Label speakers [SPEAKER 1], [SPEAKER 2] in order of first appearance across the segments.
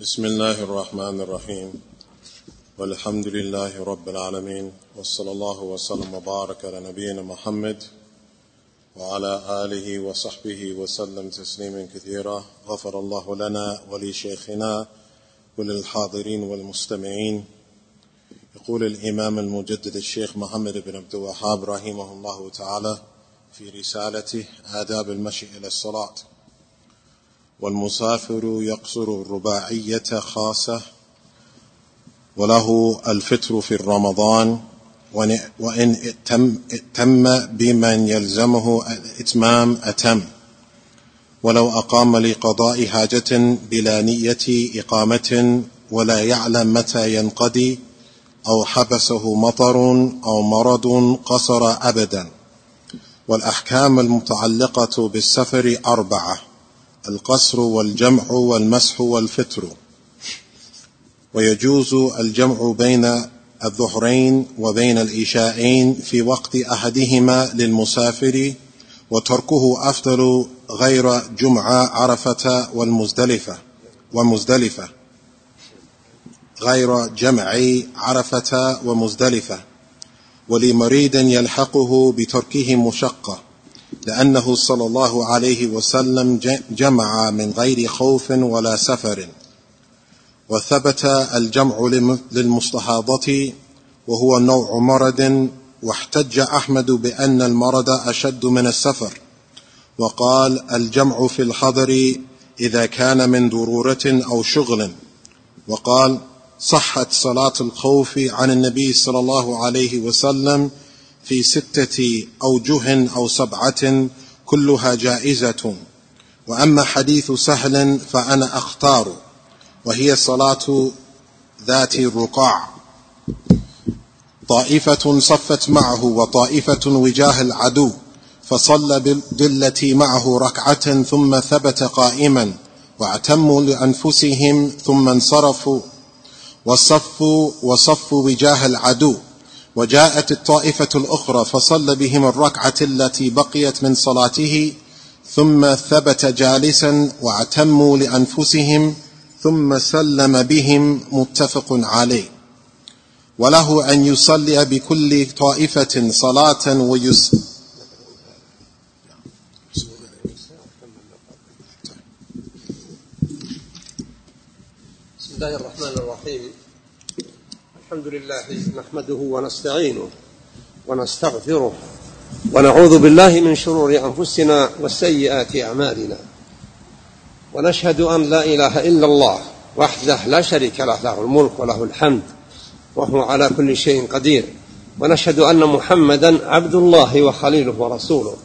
[SPEAKER 1] بسم الله الرحمن الرحيم. والحمد لله رب العالمين وصلى الله وسلم وبارك على نبينا محمد وعلى آله وصحبه وسلم تسليما كثيرا. غفر الله لنا ولشيخنا وللحاضرين والمستمعين. يقول الإمام المجدد الشيخ محمد بن عبد الوهاب رحمه الله تعالى في رسالته آداب المشي إلى الصلاة. والمسافر يقصر الرباعية خاصة وله الفطر في الرمضان وإن اتم بمن يلزمه الإتمام أتم. ولو أقام لقضاء حاجة بلا نية إقامة ولا يعلم متى ينقضي أو حبسه مطر أو مرض قصر أبدا. والأحكام المتعلقة بالسفر أربعة. القصر والجمع والمسح والفطر. ويجوز الجمع بين الظهرين وبين الإشاءين في وقت أحدهما للمسافر وتركه أفضل غير جمعة عرفة والمزدلفة ومزدلفة. غير جمع عرفة ومزدلفة. ولمريد يلحقه بتركه مشقة. لأنه صلى الله عليه وسلم جمع من غير خوف ولا سفر وثبت الجمع للمستحاضة وهو نوع مرض واحتج أحمد بأن المرض أشد من السفر وقال الجمع في الحضر إذا كان من ضرورة أو شغل وقال صحت صلاة الخوف عن النبي صلى الله عليه وسلم في ستة أوجه أو سبعة كلها جائزة. وأما حديث سهل فأنا أختار وهي صلاة ذات الرقاع. طائفة صفت معه وطائفة وجاه العدو فصلى بالتي معه ركعة ثم ثبت قائما واعتموا لأنفسهم ثم انصرفوا وصفوا وصفوا وجاه العدو. وجاءت الطائفة الأخرى فصلى بهم الركعة التي بقيت من صلاته ثم ثبت جالسا واعتموا لأنفسهم ثم سلم بهم متفق عليه. وله أن يصلي بكل طائفة صلاة ويس
[SPEAKER 2] بسم الله الرحمن الرحيم. الحمد لله نحمده ونستعينه ونستغفره ونعوذ بالله من شرور أنفسنا وسيئات أعمالنا. ونشهد أن لا إله إلا الله وحده لا شريك له له الملك وله الحمد وهو على كل شيء قدير. ونشهد أن محمدا عبد الله وخليله ورسوله.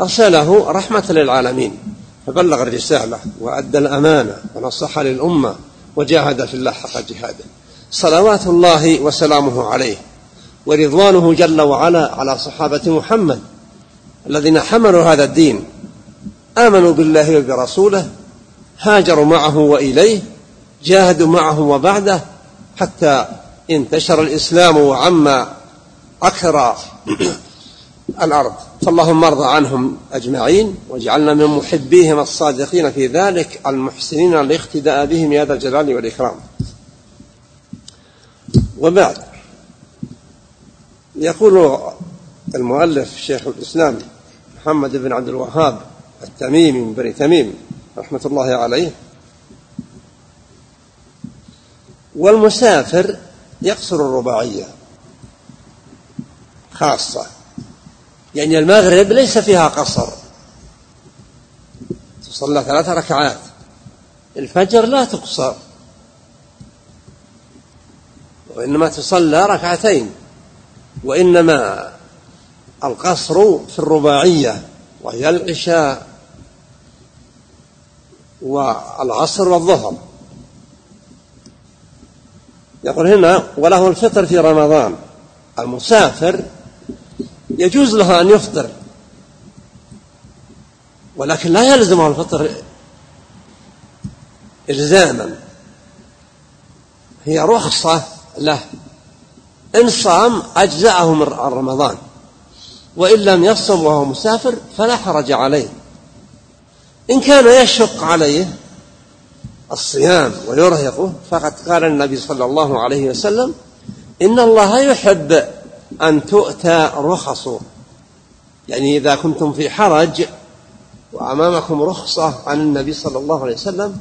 [SPEAKER 2] أرسله رحمة للعالمين. فبلغ الرسالة وأدى الأمانة ونصح للأمة وجاهد في الله حق جهاده. صلوات الله وسلامه عليه ورضوانه جل وعلا على صحابة محمد الذين حملوا هذا الدين. آمنوا بالله وبرسوله هاجروا معه وإليه جاهدوا معه وبعده حتى انتشر الإسلام وعم أكثر الأرض. فاللهم ارض عنهم أجمعين واجعلنا من محبيهم الصادقين في ذلك المحسنين الاقتداء بهم يا ذا الجلال والإكرام. وبعد. يقول المؤلف شيخ الإسلام محمد بن عبد الوهاب التميمي من بني تميم رحمة الله عليه. والمسافر يقصر الرباعية خاصة. يعني المغرب ليس فيها قصر. تصلى ثلاث ركعات. الفجر لا تقصر. وإنما تصلى ركعتين وإنما القصر في الرباعية وهي العشاء والعصر والظهر. يقول هنا وله الفطر في رمضان. المسافر يجوز له أن يفطر ولكن لا يلزمه الفطر إلزاما. هي رخصة له. إن صام أجزأه من رمضان. وإن لم يصم وهو مسافر فلا حرج عليه. إن كان يشق عليه الصيام ويرهقه فقد قال النبي صلى الله عليه وسلم إن الله يحب أن تؤتى رخصه يعني إذا كنتم في حرج وأمامكم رخصة عن النبي صلى الله عليه وسلم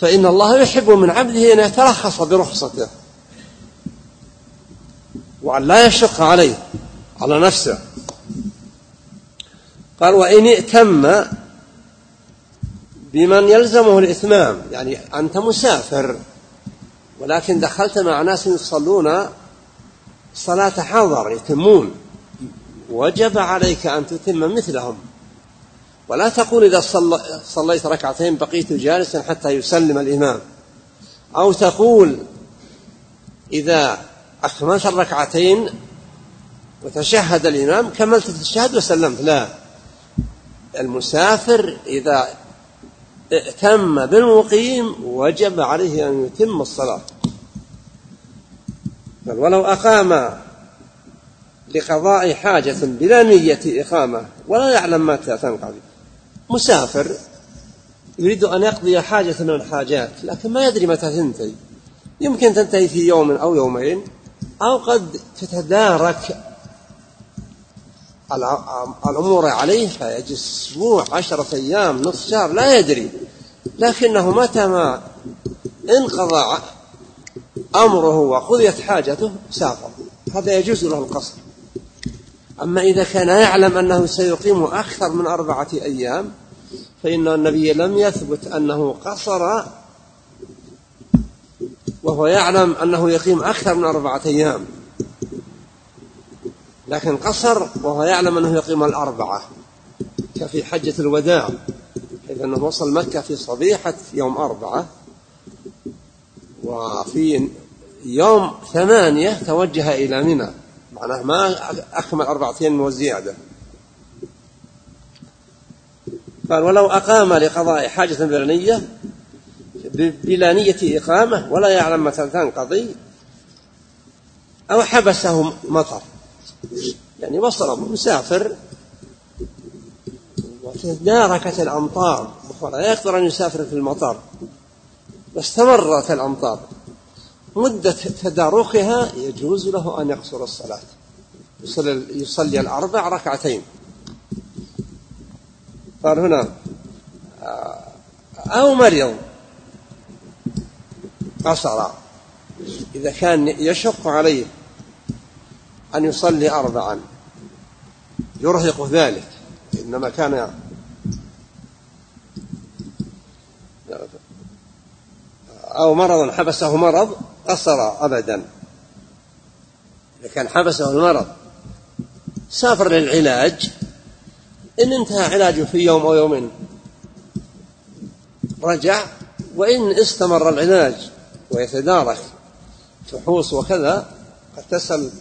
[SPEAKER 2] فإن الله يحب من عبده أن يترخص برخصته. وأن لا يشق عليه على نفسه. قال وإن ائتم بمن يلزمه الإتمام يعني أنت مسافر ولكن دخلت مع ناس يصلون صلاة حضر يتمون. وجب عليك أن تتم مثلهم. ولا تقول إذا صليت ركعتين بقيت جالسا حتى يسلم الإمام. أو تقول إذا أكملت الركعتين وتشهد الإمام كملت التشهد وسلمت. لا. المسافر إذا ائتم بالمقيم وجب عليه أن يتم الصلاة. بل ولو أقام لقضاء حاجة بلا نية إقامة ولا يعلم متى تنقضي. مسافر يريد أن يقضي حاجة من الحاجات لكن ما يدري متى تنتهي. يمكن تنتهي في يوم أو يومين. أو قد تتدارك الأمور عليه فيجلس أسبوع عشرة أيام نصف شهر لا يدري. لكنه متى ما انقضى أمره وقضيت حاجته سافر. هذا يجوز له القصر أما إذا كان يعلم أنه سيقيم أكثر من أربعة أيام فإن النبي لم يثبت أنه قصر وهو يعلم أنه يقيم أكثر من أربعة أيام. لكن قصر وهو يعلم أنه يقيم الأربعة. كفي حجة الوداع حيث أنه وصل مكة في صبيحة يوم أربعة وفي يوم ثمانية توجه إلى منى. معناه ما أكمل أربعة أيام وزيادة قال ولو أقام لقضاء حاجة بلانية بلا نية إقامة ولا يعلم متى تنقضي أو حبسه مطر. يعني وصل مسافر وتداركت الأمطار. ولا يقدر أن يسافر في المطر واستمرت الأمطار. مدة تداركها يجوز له أن يقصر الصلاة. يصلي, يصلي الأربع ركعتين. قال هنا أو مريض قصر إذا كان يشق عليه أن يصلي أربعا يرهق ذلك. إنما كان أو مرض حبسه مرض قصر أبدا. إذا كان حبسه المرض سافر للعلاج. إن انتهى علاجه في يوم أو يومين رجع. وإن استمر العلاج ويتدارك فحوص وكذا قد تسأل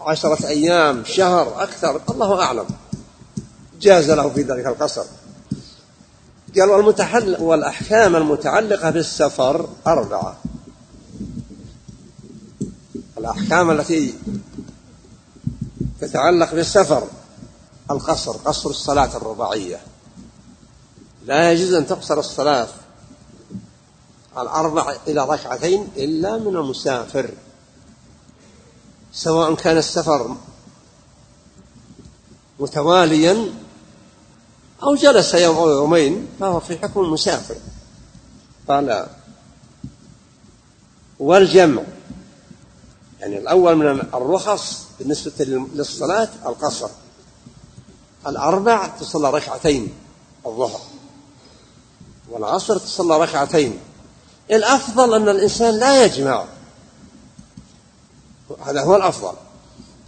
[SPEAKER 2] عشرة أيام شهر أكثر الله أعلم جاز له في ذلك القصر قال والمتحل والأحكام المتعلقة بالسفر أربعة الأحكام التي تتعلق بالسفر القصر قصر الصلاة الرباعية لا يجوز أن تقصر الصلاة الأربع إلى ركعتين إلا من المسافر سواء كان السفر متواليا أو جلس يوم أو يومين فهو في حكم المسافر. قال والجمع يعني الأول من الرخص بالنسبة للصلاة القصر الأربع تصلى ركعتين الظهر والعصر تصلى ركعتين الأفضل أن الإنسان لا يجمع. هذا هو الأفضل.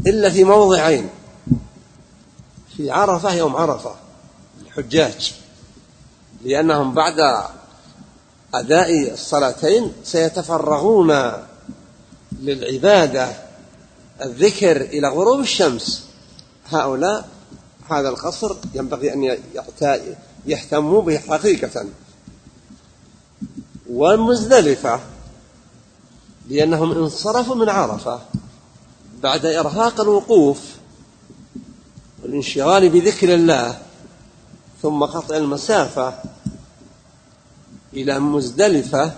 [SPEAKER 2] إلا في موضعين. في عرفة يوم عرفة الحجاج. لأنهم بعد أداء الصلاتين سيتفرغون للعبادة الذكر إلى غروب الشمس. هؤلاء هذا القصر ينبغي أن يهتموا به حقيقة. والمزدلفة لأنهم انصرفوا من عرفة بعد إرهاق الوقوف والانشغال بذكر الله ثم قطع المسافة إلى مزدلفة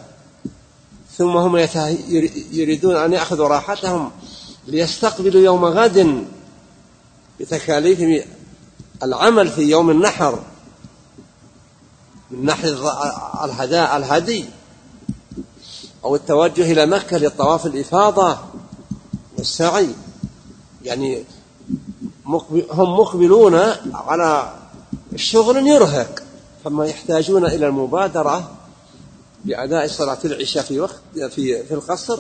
[SPEAKER 2] ثم هم يريدون أن يأخذوا راحتهم ليستقبلوا يوم غد بتكاليف العمل في يوم النحر من نحر الهداء الهدي أو التوجه إلى مكة للطواف الإفاضة والسعي. يعني هم مقبلون على شغل يرهق فما يحتاجون إلى المبادرة بأداء صلاة العشاء في وقت في في القصر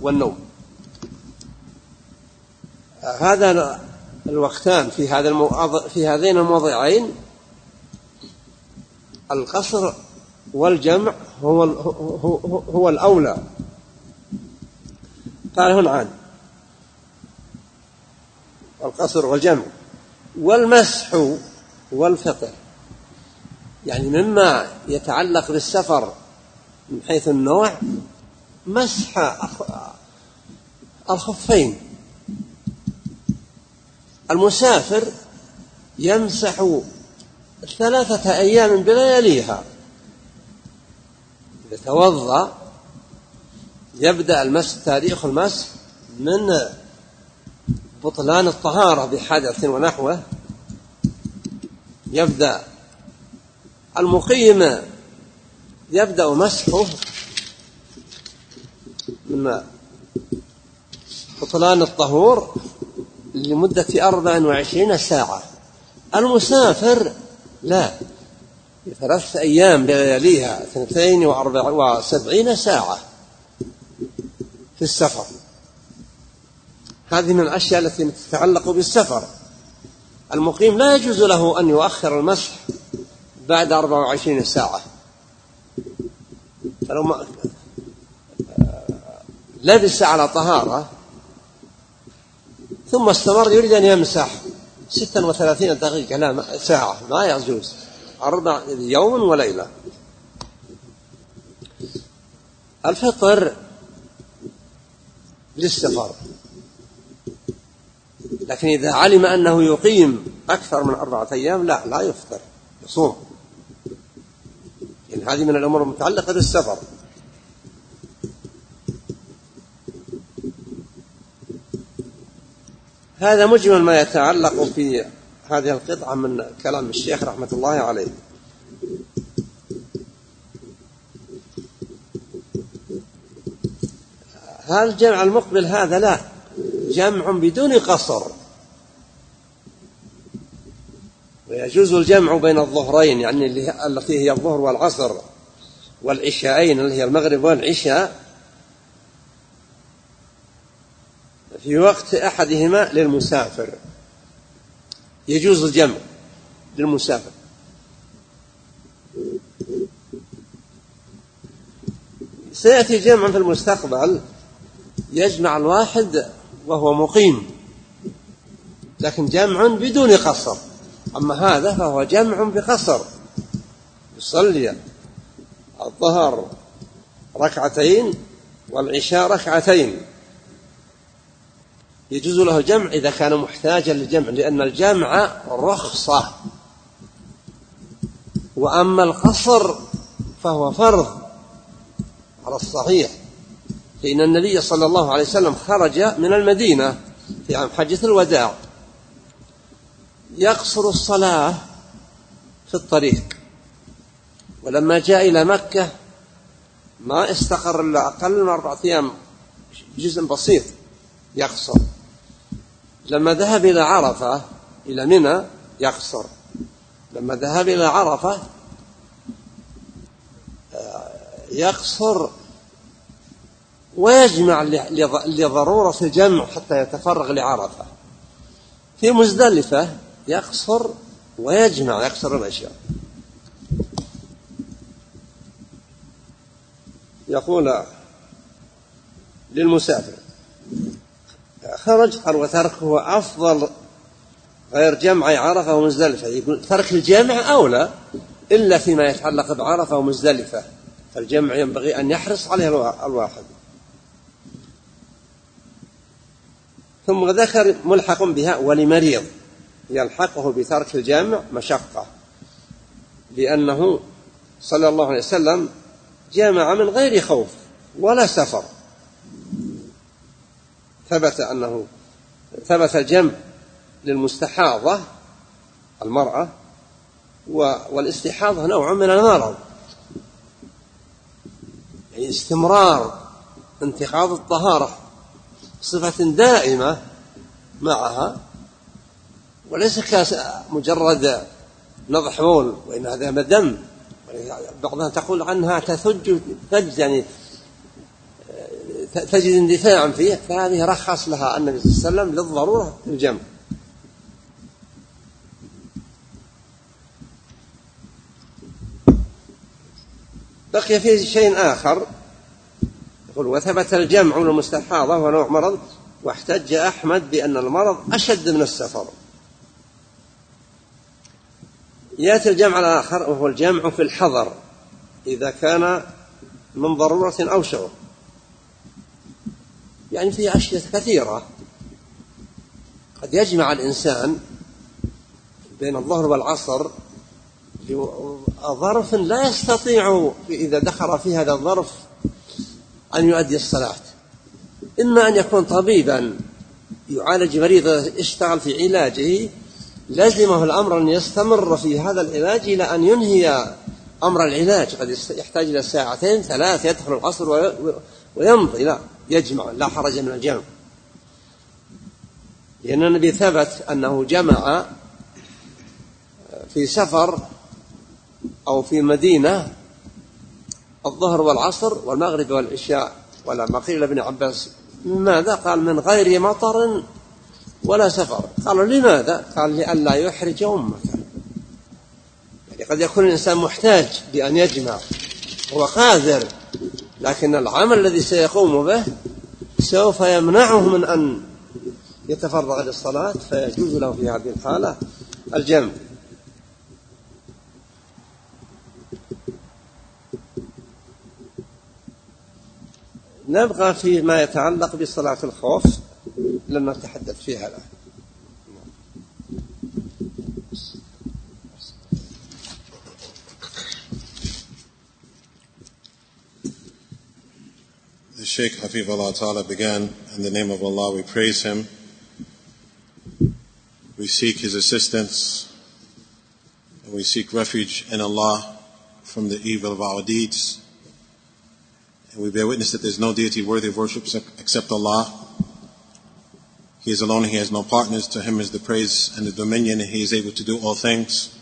[SPEAKER 2] والنوم. هذا الوقتان في هذا في هذين الموضعين القصر والجمع هو هو, هو الأولى. قال هنا عن القصر والجمع. والمسح والفطر يعني مما يتعلق بالسفر من حيث النوع مسح الخفين. المسافر يمسح ثلاثة أيام بلياليها. توضأ يبدأ المسح تاريخ المسح من بطلان الطهارة بحدث ونحوه. يبدأ المقيم يبدأ مسحه من بطلان الطهور لمدة أربع وعشرين ساعة. المسافر لا. ثلاث أيام بلياليها اثنتين وسبعين ساعة في السفر. هذه من الأشياء التي تتعلق بالسفر. المقيم لا يجوز له أن يؤخر المسح بعد 24 ساعة. فلو ما لبس على طهارة ثم استمر يريد أن يمسح ستا وثلاثين دقيقة لا ساعة ما يجوز. أربع يوم وليلة. الفطر للسفر. لكن إذا علم أنه يقيم أكثر من أربعة أيام لا لا يفطر يصوم. إن هذه من الأمور المتعلقة بالسفر. هذا مجمل ما يتعلق في هذه القطعة من كلام الشيخ رحمة الله عليه. هل الجمع المقبل هذا لا. جمع بدون قصر. ويجوز الجمع بين الظهرين يعني التي هي الظهر والعصر والعشاءين اللي هي المغرب والعشاء. في وقت أحدهما للمسافر. يجوز الجمع للمسافر. سيأتي جمع في المستقبل يجمع الواحد وهو مقيم. لكن جمع بدون قصر. أما هذا فهو جمع بقصر. يصلي الظهر ركعتين والعشاء ركعتين. يجوز له الجمع إذا كان محتاجا للجمع لأن الجمع رخصة. وأما القصر فهو فرض على الصحيح لأن النبي صلى الله عليه وسلم خرج من المدينة في عام حجة الوداع. يقصر الصلاة في الطريق. ولما جاء إلى مكة ما استقر إلا أقل من أربعة أيام جزء بسيط يقصر. لما ذهب إلى عرفة إلى منى يقصر لما ذهب إلى عرفة آه، يقصر ويجمع لضرورة الجمع حتى يتفرغ لعرفة. في مزدلفة يقصر ويجمع يقصر الأشياء. يقول للمسافر خرج قال وتركه أفضل غير جمع عرفة ومزدلفة. يقول ترك الجمع أولى إلا فيما يتعلق بعرفة ومزدلفة. فالجمع ينبغي أن يحرص عليه الواحد. ثم ذكر ملحق بها ولمريض. يلحقه بترك الجمع مشقة. لأنه صلى الله عليه وسلم جمع من غير خوف ولا سفر. ثبت أنه ثبت الجمع للمستحاضة المرأة والاستحاضة نوع من المرض. يعني استمرار انتقاض الطهارة صفة دائمة معها وليس كمجرد نضح بول وإن هذا دم. بعضها تقول عنها تثج ثج يعني تجد اندفاعا فيه فهذه رخص لها النبي صلى الله عليه وسلم للضرورة في الجمع. بقي فيه شيء آخر. يقول وثبت الجمع للمستحاضة وهو نوع مرض واحتج أحمد بأن المرض أشد من السفر. يأتي الجمع الآخر وهو الجمع في الحضر إذا كان من ضرورة أو شعور يعني في أشياء كثيرة. قد يجمع الإنسان بين الظهر والعصر ظرف لا يستطيع إذا دخل في هذا الظرف أن يؤدي الصلاة. إما أن يكون طبيبا يعالج مريض يشتغل في علاجه لزمه الأمر أن يستمر في هذا العلاج إلى أن ينهي أمر العلاج. قد يحتاج إلى ساعتين ثلاث يدخل القصر ويمضي لا. يجمع لا حرج من الجمع. لأن النبي ثبت أنه جمع في سفر أو في مدينة الظهر والعصر والمغرب والعشاء. ولما قيل لابن عباس ماذا قال من غير مطر ولا سفر. قالوا لماذا؟ قال لئلا يحرج أمته يعني قد يكون الإنسان محتاج بأن يجمع هو قادر لكن العمل الذي سيقوم به سوف يمنعه من أن يتفرغ للصلاة فيجوز له في هذه الحالة الجمع. نبقى فيما يتعلق بصلاة الخوف لن نتحدث فيها الآن.
[SPEAKER 1] Hafif Allah Ta'ala began, in the name of Allah we praise him. We seek his assistance and we seek refuge in Allah from the evil of our deeds. And we bear witness that there's no deity worthy of worship except Allah. He is alone, He has no partners. To Him is the praise and the dominion, and He is able to do all things.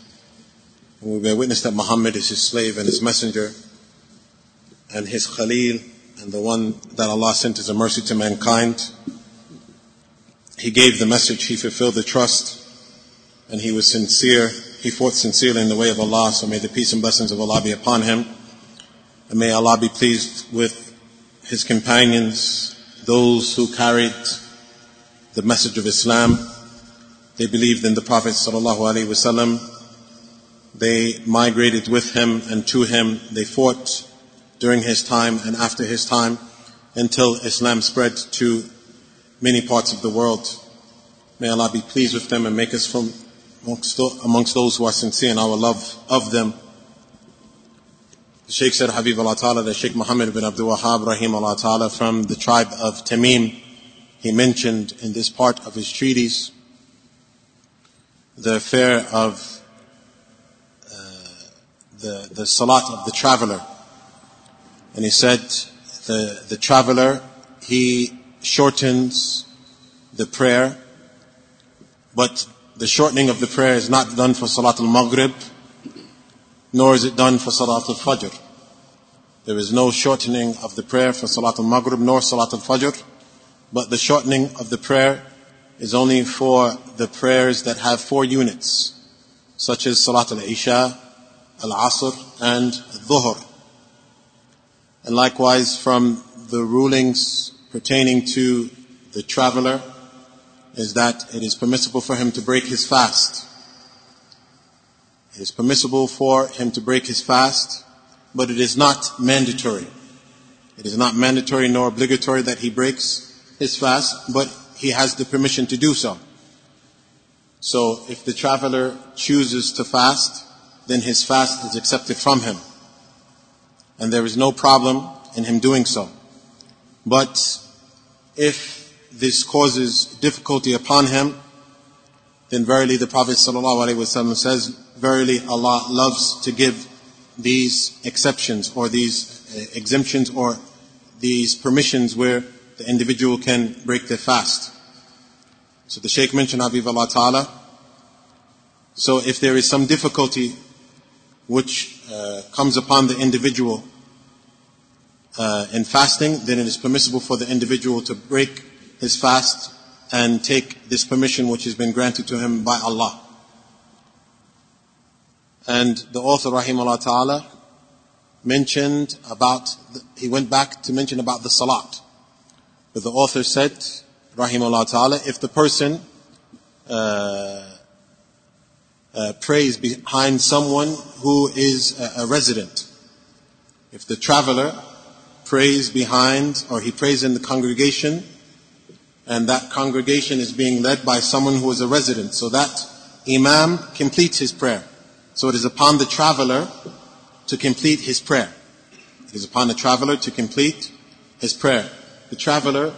[SPEAKER 1] And we bear witness that Muhammad is His slave and His messenger, and His Khalil, and the one that Allah sent as a mercy to mankind. He gave the message, He fulfilled the trust, and He was sincere. He fought sincerely in the way of Allah, so may the peace and blessings of Allah be upon Him. And may Allah be pleased with His companions, those who carried the message of Islam. They believed in the Prophet sallallahu alaihi wasallam. They migrated with him and to him. They fought during his time and after his time until Islam spread to many parts of the world. May Allah be pleased with them and make us from amongst those who are sincere in our love of them. The Sheikh said, Habib Allah Ta'ala, that Sheikh Muhammad bin Abdul Wahab, Rahim Allah Ta'ala, from the tribe of Tamim, he mentioned in this part of his treatise the affair of uh, the, the salat of the traveler. And he said, the, the traveler, he shortens the prayer, but the shortening of the prayer is not done for salat al-maghrib, nor is it done for salat al-fajr. There is no shortening of the prayer for salat al-maghrib nor salat al-fajr but the shortening of the prayer is only for the prayers that have four units, such as Salat al-Isha, al-Asr, and Dhuhr. And likewise from the rulings pertaining to the traveler is that it is permissible for him to break his fast. It is permissible for him to break his fast, but it is not mandatory. It is not mandatory nor obligatory that he breaks his fast, but he has the permission to do so. So if the traveler chooses to fast, then his fast is accepted from him. And there is no problem in him doing so. But if this causes difficulty upon him, then verily the Prophet ﷺ says, verily Allah loves to give these exceptions or these uh, exemptions or these permissions where the individual can break their fast. So the Shaykh mentioned Habib Allah Ta'ala. So if there is some difficulty which uh, comes upon the individual uh, in fasting, then it is permissible for the individual to break his fast and take this permission which has been granted to him by Allah. And the author, rahimahullah ta'ala, mentioned about, the, he went back to mention about the salat. But the author said, rahimahullah ta'ala, if the person uh, uh, prays behind someone who is a, a resident, if the traveler prays behind, or he prays in the congregation, and that congregation is being led by someone who is a resident, so that imam completes his prayer. So it is upon the traveler to complete his prayer. It is upon the traveler to complete his prayer. The traveler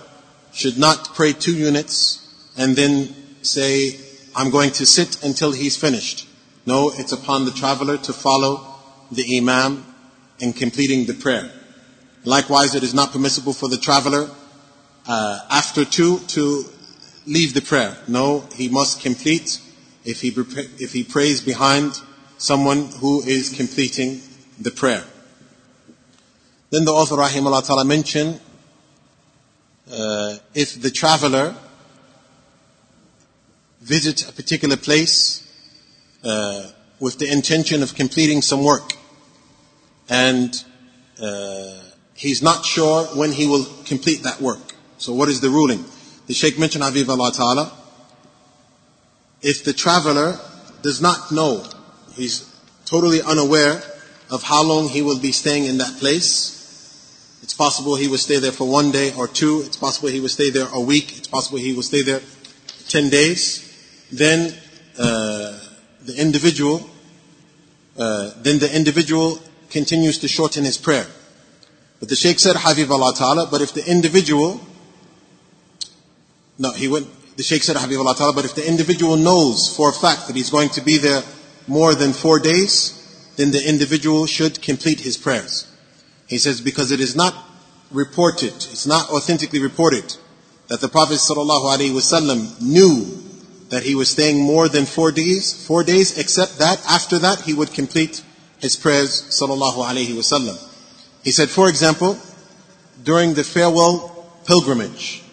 [SPEAKER 1] should not pray two units and then say, I'm going to sit until he's finished. No, it's upon the traveler to follow the imam in completing the prayer. Likewise, it is not permissible for the traveler uh, after two to leave the prayer. No, he must complete if he, if he prays behind someone who is completing the prayer. Then the author rahimahullah ta'ala mentioned uh, if the traveler visits a particular place uh, with the intention of completing some work and uh, he's not sure when he will complete that work. So what is the ruling? The Sheikh mentioned Habib Allah Ta'ala. If the traveler does not know He's totally unaware of how long he will be staying in that place. It's possible he will stay there for one day or two. It's possible he will stay there a week. It's possible he will stay there 10 days. Then uh, the individual, uh, then the individual continues to shorten his prayer. But the Sheikh said, Habib Allah Ta'ala, but if the individual, no, he went, the Sheikh said, Habib Allah Ta'ala, but if the individual knows for a fact that he's going to be there more than four days, then the individual should complete his prayers. He says, because it is not reported, it's not authentically reported that the Prophet ﷺ knew that he was staying more than four days, four days, except that after that he would complete his prayers sallallahu alaihi wasallam. He said, for example, during the farewell pilgrimage,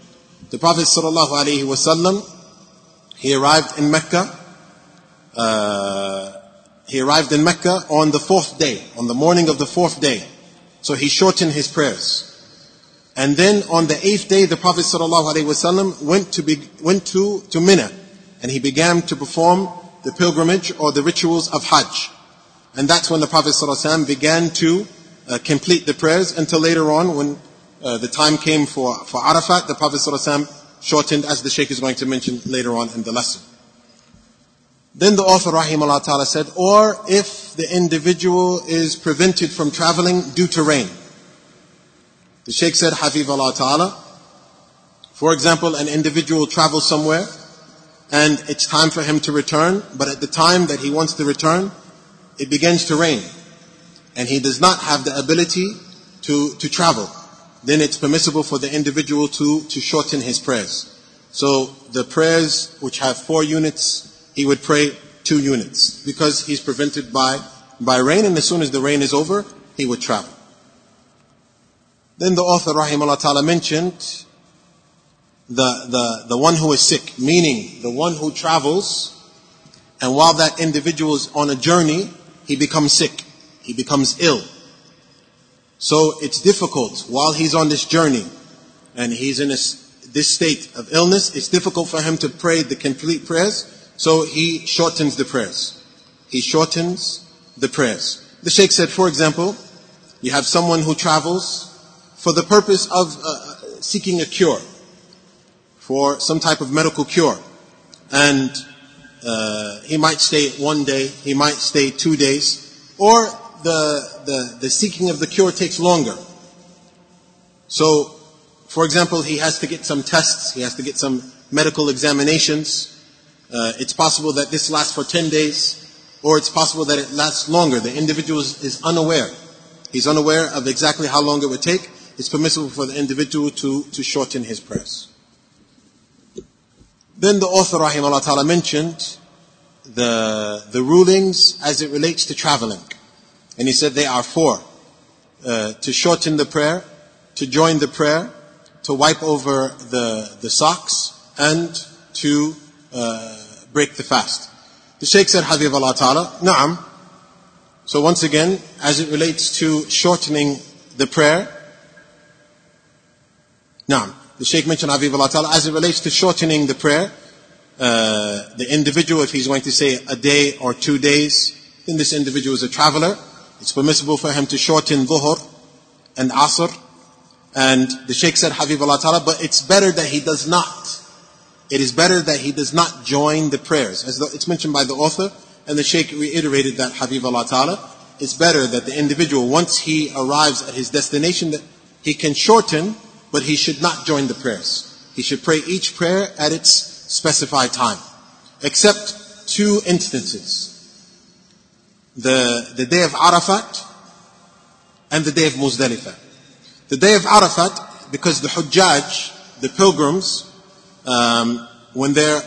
[SPEAKER 1] the Prophet sallallahu alaihi wasallam, he arrived in Mecca uh, he arrived in Mecca on the fourth day, on the morning of the fourth day. So he shortened his prayers. And then on the eighth day, the Prophet ﷺ went to be, went to, to Mina, and he began to perform the pilgrimage or the rituals of Hajj. And that's when the Prophet ﷺ began to uh, complete the prayers until later on when uh, the time came for, for Arafat, the Prophet ﷺ shortened as the Sheikh is going to mention later on in the lesson. Then the author rahimahullah ta'ala said, or if the individual is prevented from traveling due to rain. The Sheikh said, Hafif Allah ta'ala, for example, an individual travels somewhere and it's time for him to return, but at the time that he wants to return, it begins to rain. And he does not have the ability to, to travel. Then it's permissible for the individual to, to shorten his prayers. So the prayers which have four units he would pray two units because he's prevented by, by rain and as soon as the rain is over, he would travel. Then the author, rahimahullah ta'ala, mentioned the, the, the one who is sick, meaning the one who travels and while that individual is on a journey, he becomes sick. He becomes ill. So it's difficult while he's on this journey and he's in this, this state of illness, it's difficult for him to pray the complete prayers so he shortens the prayers. He shortens the prayers. The Sheikh said, for example, you have someone who travels for the purpose of uh, seeking a cure, for some type of medical cure. And uh, he might stay one day, he might stay two days, or the, the, the seeking of the cure takes longer. So, for example, he has to get some tests, he has to get some medical examinations. Uh, it's possible that this lasts for 10 days, or it's possible that it lasts longer. The individual is, is unaware. He's unaware of exactly how long it would take. It's permissible for the individual to, to shorten his prayers. Then the author, rahimahullah ta'ala, mentioned the, the rulings as it relates to traveling. And he said they are four. Uh, to shorten the prayer, to join the prayer, to wipe over the, the socks, and to uh, break the fast. The Sheikh said, Habib Allah Ta'ala, Naam. So once again, as it relates to shortening the prayer, Naam. The Sheikh mentioned Habib Allah Ta'ala, as it relates to shortening the prayer, uh, the individual, if he's going to say a day or two days, then this individual is a traveler. It's permissible for him to shorten dhuhr and asr. And the Sheikh said, Habib Allah Ta'ala, but it's better that he does not. It is better that he does not join the prayers. As it's mentioned by the author, and the Sheikh reiterated that Habib Allah Ta'ala, it's better that the individual, once he arrives at his destination, that he can shorten, but he should not join the prayers. He should pray each prayer at its specified time. Except two instances. The, the day of Arafat and the day of Muzdalifah. The day of Arafat, because the Hujjaj, the pilgrims, um, when they're,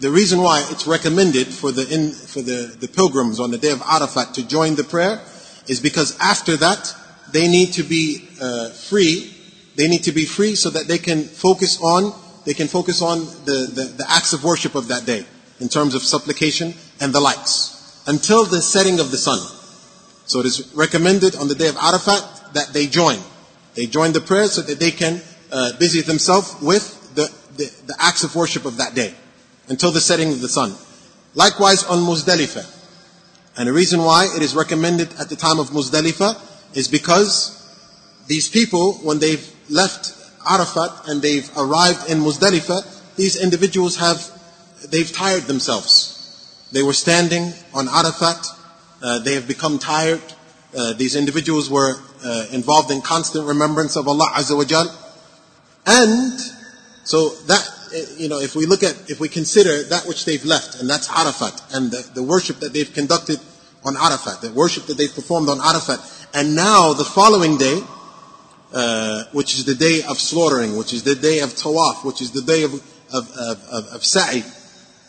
[SPEAKER 1] the reason why it's recommended for the, in, for the, the pilgrims on the day of Arafat to join the prayer is because after that, they need to be uh, free. They need to be free so that they can focus on they can focus on the, the, the acts of worship of that day in terms of supplication and the likes until the setting of the sun. So it is recommended on the day of Arafat that they join. They join the prayer so that they can uh, busy themselves with the, the, the, acts of worship of that day until the setting of the sun. Likewise on Muzdalifah. And the reason why it is recommended at the time of Muzdalifah is because these people, when they've left Arafat and they've arrived in Muzdalifah, these individuals have, they've tired themselves. They were standing on Arafat, uh, they have become tired. Uh, these individuals were uh, involved in constant remembrance of Allah Azza wa Jal. And so that, you know, if we look at, if we consider that which they've left, and that's Arafat, and the, the worship that they've conducted on Arafat, the worship that they've performed on Arafat, and now the following day, uh, which is the day of slaughtering, which is the day of tawaf, which is the day of, of, of, of, of sa'i,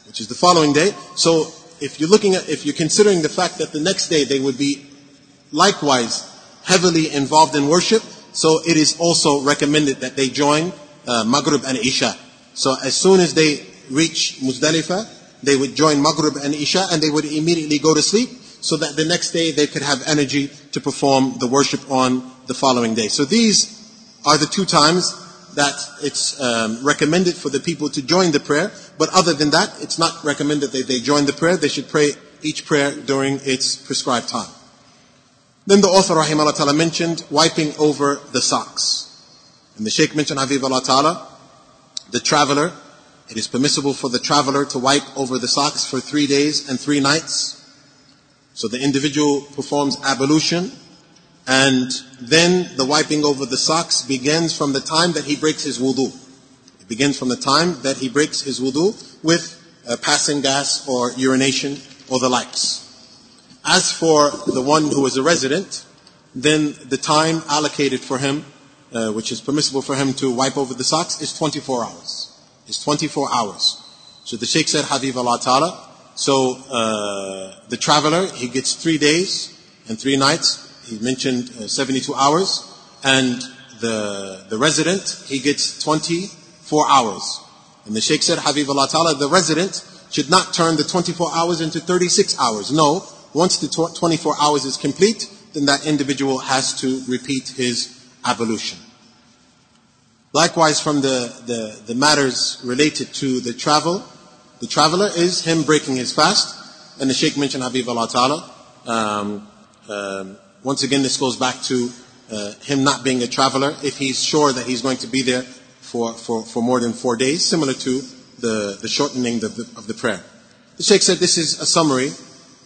[SPEAKER 1] which is the following day. So if you're looking at, if you're considering the fact that the next day they would be likewise heavily involved in worship, so it is also recommended that they join uh, Maghrib and Isha. So as soon as they reach Muzdalifah, they would join Maghrib and Isha and they would immediately go to sleep so that the next day they could have energy to perform the worship on the following day. So these are the two times that it's um, recommended for the people to join the prayer. But other than that, it's not recommended that they join the prayer. They should pray each prayer during its prescribed time. Then the author, rahimahullah ta'ala, mentioned wiping over the socks. And the Sheikh mentioned, Habib Allah ta'ala, the traveler, it is permissible for the traveler to wipe over the socks for three days and three nights. So the individual performs ablution and then the wiping over the socks begins from the time that he breaks his wudu. It begins from the time that he breaks his wudu with uh, passing gas or urination or the likes. As for the one who is a resident, then the time allocated for him, uh, which is permissible for him to wipe over the socks, is 24 hours. Is 24 hours. So the Sheikh said, Habib Allah Ta'ala, so uh, the traveler, he gets three days and three nights he mentioned uh, 72 hours, and the, the resident, he gets 24 hours. And the Sheikh said, Habib Allah Ta'ala, the resident should not turn the 24 hours into 36 hours. No, once the 24 hours is complete, then that individual has to repeat his ablution. Likewise, from the, the, the matters related to the travel, the traveler is him breaking his fast, and the Sheikh mentioned Habib Allah Ta'ala, um, um, once again, this goes back to uh, him not being a traveler if he's sure that he's going to be there for, for, for more than four days, similar to the, the shortening of the, of the prayer. The Sheikh said this is a summary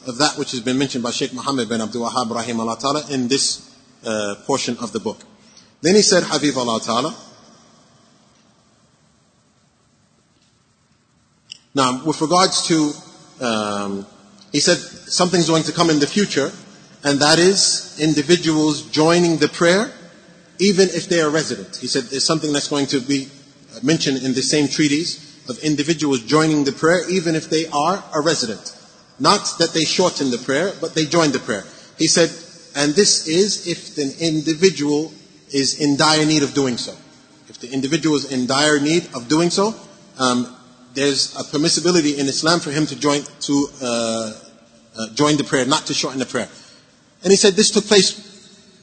[SPEAKER 1] of that which has been mentioned by Sheikh Muhammad bin Abdul Wahhab Rahim Allah Ta'ala in this uh, portion of the book. Then he said, Habib Allah Ta'ala, Now, with regards to, um, he said something's going to come in the future, and that is individuals joining the prayer, even if they are resident. He said there's something that's going to be mentioned in the same treatise of individuals joining the prayer, even if they are a resident. Not that they shorten the prayer, but they join the prayer. He said, and this is if the individual is in dire need of doing so. If the individual is in dire need of doing so, um, there's a permissibility in Islam for him to join to uh, uh, join the prayer, not to shorten the prayer. And he said this took place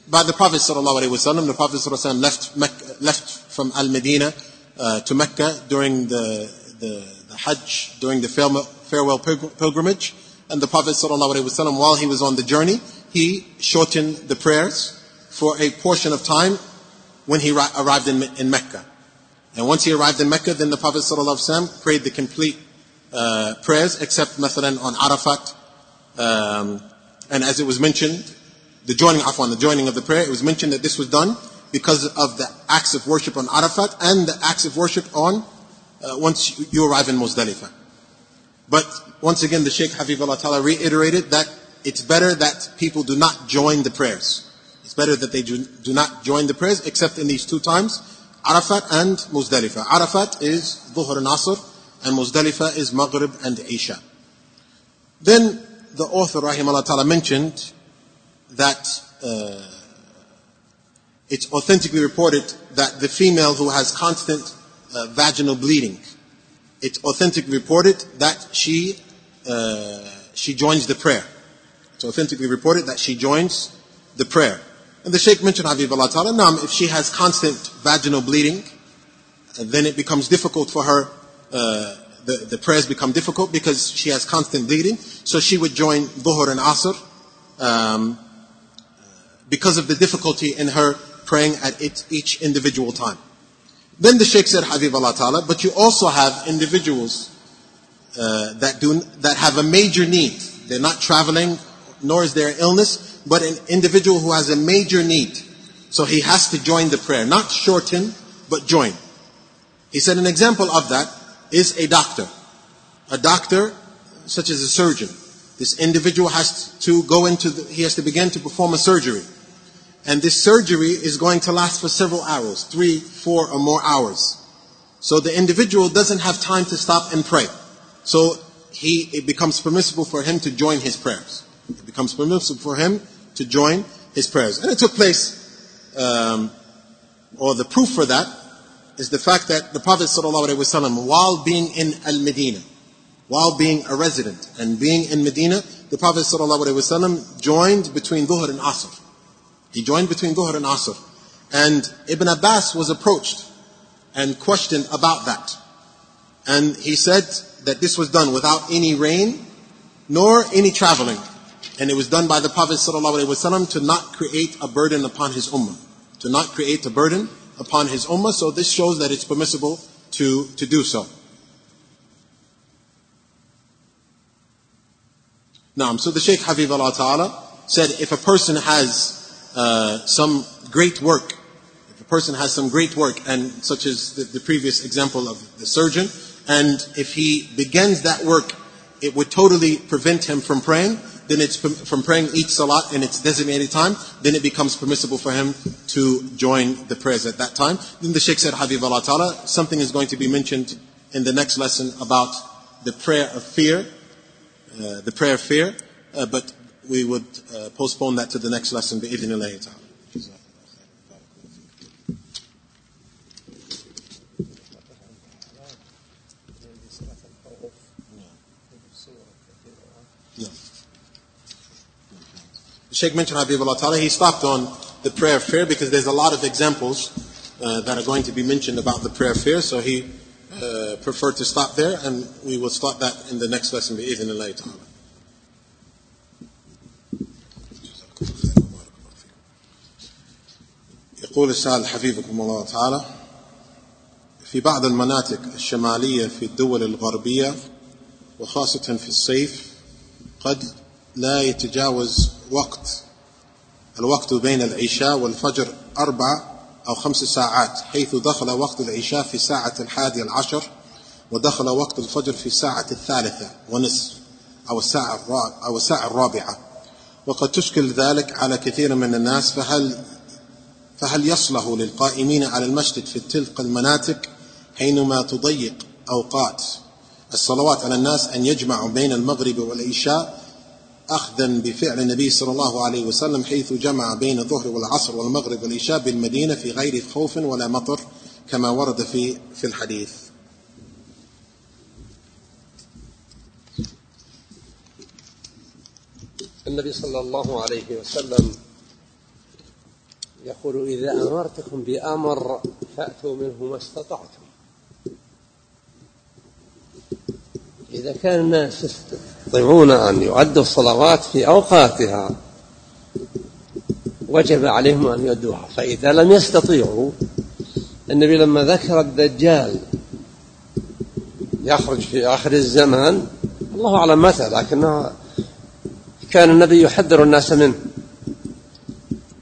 [SPEAKER 1] by the Prophet sallallahu alaihi wasallam. The Prophet wasallam left Mecca, left from Al Medina uh, to Mecca during the, the, the Hajj, during the farewell pilgrimage. And the Prophet sallallahu alaihi wasallam, while he was on the journey, he shortened the prayers for a portion of time when he arrived in, in Mecca. And once he arrived in Mecca, then the Prophet ﷺ prayed the complete uh, prayers, except Mathalan on Arafat. Um, and as it was mentioned, the joining, afwan, the joining of the prayer, it was mentioned that this was done because of the acts of worship on Arafat and the acts of worship on uh, once you arrive in Muzdalifah. But once again, the Sheikh Habibullah Ta'ala reiterated that it's better that people do not join the prayers. It's better that they do, do not join the prayers except in these two times Arafat and Muzdalifah. Arafat is Dhuhr and Asr, and Muzdalifah is Maghrib and Isha. Then the author, Rahimahullah Ta'ala, mentioned that uh, it's authentically reported that the female who has constant uh, vaginal bleeding, it's authentically reported that she, uh, she joins the prayer. It's authentically reported that she joins the prayer. And the Sheikh mentioned Habibullah Ta'ala, Nam, if she has constant vaginal bleeding, then it becomes difficult for her, uh, the, the prayers become difficult because she has constant bleeding. So she would join Dhuhr and Asr, um, because of the difficulty in her praying at it, each individual time. Then the Sheikh said, Habibullah Ta'ala, but you also have individuals uh, that do that have a major need. They're not traveling, nor is there illness, but an individual who has a major need. So he has to join the prayer, not shorten, but join. He said an example of that is a doctor. A doctor, such as a surgeon. This individual has to go into the, he has to begin to perform a surgery. And this surgery is going to last for several hours, three, four or more hours. So the individual doesn't have time to stop and pray. So he, it becomes permissible for him to join his prayers. It becomes permissible for him to join his prayers. And it took place, um, or the proof for that is the fact that the Prophet ﷺ, while being in Al-Medina, while being a resident and being in Medina, the Prophet ﷺ joined between Dhuhr and Asr. He joined between Dhuhr and Asr. And Ibn Abbas was approached and questioned about that. And he said that this was done without any rain nor any traveling. And it was done by the Prophet ﷺ to not create a burden upon his ummah. To not create a burden upon his ummah. So this shows that it's permissible to, to do so. Now, so the Shaykh Habib Allah Ta'ala said if a person has uh, some great work, if a person has some great work, and such as the, the previous example of the surgeon, and if he begins that work, it would totally prevent him from praying, then it's from praying each salat in its designated time, then it becomes permissible for him to join the prayers at that time. Then the Sheikh said, Habib Allah Ta'ala, something is going to be mentioned in the next lesson about the prayer of fear, uh, the prayer of fear, uh, but we would uh, postpone that to the next lesson, bi'idhnillahi ta'ala. The Sheikh mentioned Habibullah Ta'ala, he stopped on the prayer of fear because there's a lot of examples uh, that are going to be mentioned about the prayer of fear, so he uh, preferred to stop there, and we will start that in the next lesson, bi'idhnillahi ta'ala. يقول السائل حفيظكم الله تعالى في بعض المناطق الشمالية في الدول الغربية وخاصة في الصيف قد لا يتجاوز وقت الوقت بين العشاء والفجر أربع أو خمس ساعات حيث دخل وقت العشاء في الساعة الحادية العشر ودخل وقت الفجر في الساعة الثالثة ونصف أو الساعة أو الساعة الرابعة. وقد تشكل ذلك على كثير من الناس فهل فهل يصلح للقائمين على المسجد في تلك المناطق حينما تضيق أوقات الصلوات على الناس أن يجمعوا بين المغرب والعشاء أخذا بفعل النبي صلى الله عليه وسلم حيث جمع بين الظهر والعصر والمغرب والعشاء بالمدينة في غير خوف ولا مطر كما ورد في في الحديث.
[SPEAKER 2] النبي صلى الله عليه وسلم يقول إذا أمرتكم بأمر فأتوا منه ما استطعتم. إذا كان الناس يستطيعون أن يؤدوا الصلوات في أوقاتها وجب عليهم أن يؤدوها. فإذا لم يستطيعوا النبي لما ذكر الدجال يخرج في آخر الزمان الله أعلم متى لكنه كان النبي يحذر الناس منه.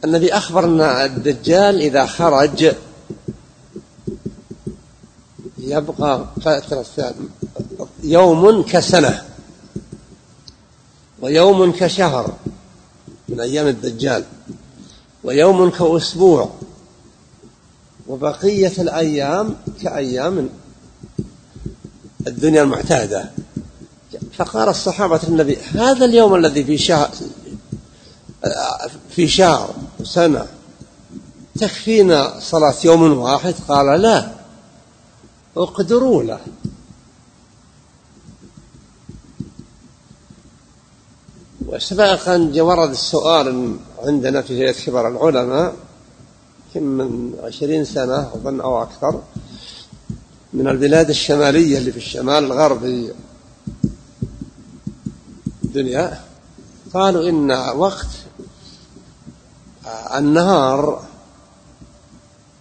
[SPEAKER 2] النبي أخبر أن الدجال إذا خرج يبقى فترة يوم كسنة ويوم كشهر من أيام الدجال ويوم كأسبوع وبقية الأيام كأيام الدنيا المعتادة. فقال الصحابة النبي هذا اليوم الذي في شهر في شهر سنة تكفينا صلاة يوم واحد؟ قال لا. اقدروا له. وسباقا ورد السؤال عندنا في هيئة كبار العلماء كم من عشرين سنة أظن أو أكثر من البلاد الشمالية اللي في الشمال الغربي الدنيا. قالوا إن وقت النهار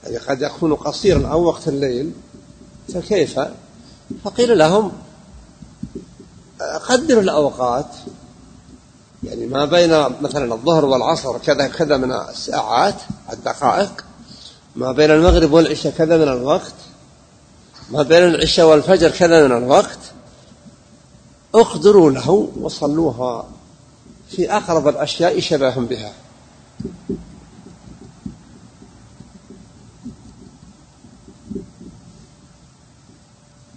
[SPEAKER 2] يعني قد يكون قصيرا أو وقت الليل فكيف؟ فقيل لهم قدروا الأوقات. يعني ما بين مثلا الظهر والعصر كذا كذا من الساعات الدقائق. ما بين المغرب والعشاء كذا من الوقت. ما بين العشاء والفجر كذا من الوقت. اقدروا له وصلوها في أقرب الأشياء شبه بها.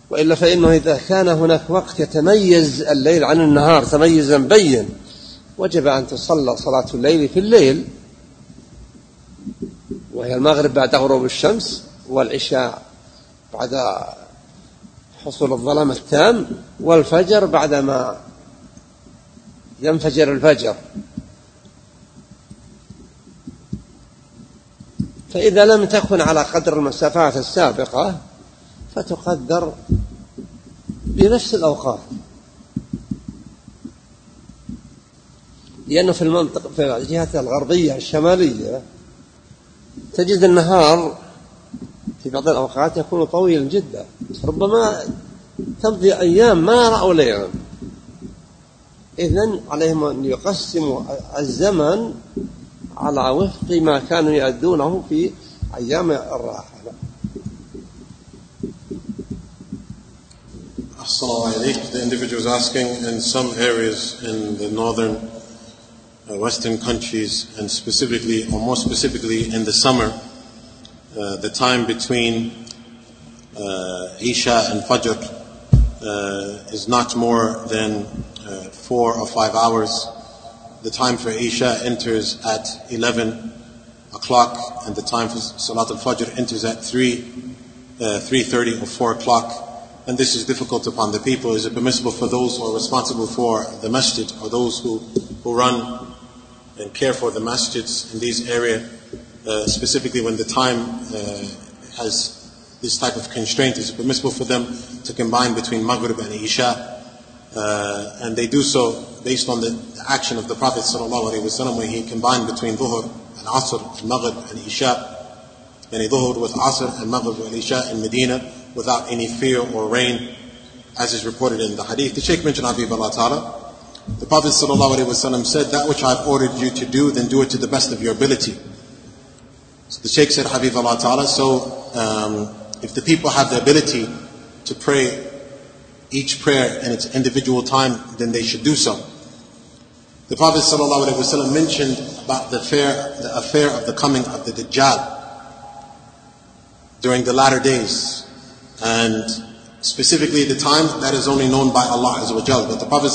[SPEAKER 2] وإلا فإنه إذا كان هناك وقت يتميز الليل عن النهار تميزا بين. وجب أن تصلى صلاة الليل في الليل وهي المغرب بعد غروب الشمس والعشاء بعد حصول الظلام التام والفجر بعدما ينفجر الفجر. فإذا لم تكن على قدر المسافات السابقة فتقدر بنفس الأوقات. لأنه في المنطقة في الجهة الغربية الشمالية تجد النهار في بعض الأوقات يكون طويلا جدا. ربما تمضي أيام ما رأوا ليلا. إذن عليهم أن يقسموا الزمن على وفق ما كانوا يؤدونه في أيام الراحة
[SPEAKER 1] The individual is asking in some areas in the northern western countries and specifically or more specifically in the summer uh, the time between uh, Isha and Fajr uh, is not more than uh, four or five hours. The time for Isha enters at 11 o'clock and the time for Salat al-Fajr enters at 3, uh, 3.30 or 4 o'clock. And this is difficult upon the people. Is it permissible for those who are responsible for the masjid or those who, who run and care for the masjids in these areas uh, specifically when the time uh, has this type of constraint, is it permissible for them to combine between Maghrib and Isha? Uh, and they do so based on the action of the Prophet ﷺ where he combined between Dhuhr and Asr and Maghrib and Isha. And he Dhuhr with Asr and Maghrib and Isha in Medina without any fear or rain as is reported in the hadith. The Sheikh mentioned Habib Allah Ta'ala The Prophet ﷺ said, that which I've ordered you to do, then do it to the best of your ability. So the Shaykh said, Habib Allah Ta'ala, so um, if the people have the ability to pray each prayer in its individual time, then they should do so. The Prophet ﷺ mentioned about the affair, the affair of the coming of the Dajjal during the latter days. And specifically the time that is only known by Allah Azza wa But the Prophet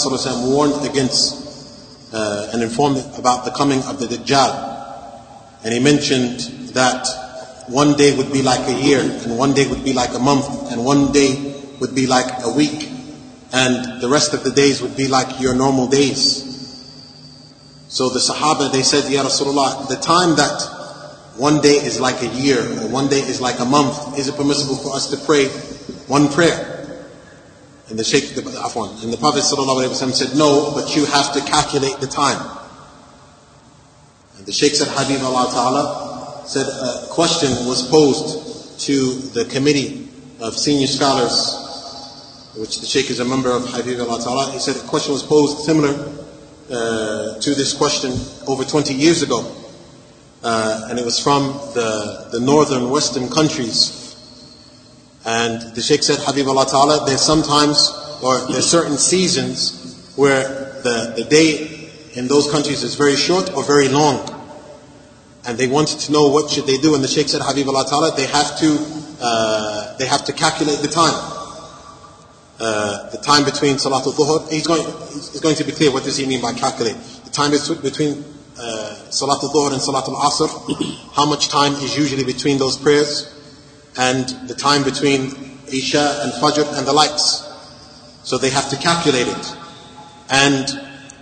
[SPEAKER 1] warned against uh, and informed about the coming of the Dajjal. And he mentioned that one day would be like a year, and one day would be like a month, and one day would be like a week, and the rest of the days would be like your normal days. So the Sahaba, they said, Ya Rasulullah, the time that one day is like a year, or one day is like a month, is it permissible for us to pray one prayer? And the Shaykh, the, Afwan, and the Prophet said, no, but you have to calculate the time. And the Shaykh said, Habib Allah Ta'ala, said a question was posed to the committee of senior scholars, which the Shaykh is a member of Habib Allah Ta'ala. He said a question was posed similar uh, to this question over 20 years ago. Uh, and it was from the, the northern western countries. And the Sheikh said, Habib Allah Ta'ala, there's sometimes, or there's certain seasons where the, the day in those countries is very short or very long. And they wanted to know what should they do. And the Sheikh said, Habib Allah Ta'ala, they have to, uh, they have to calculate the time. Uh, the time between Salatul Dhuhr. He's going, he's going to be clear what does he mean by calculate. The time between uh, Salatul Dhuhr and Salatul Asr, how much time is usually between those prayers, and the time between Isha and Fajr and the likes. So they have to calculate it. And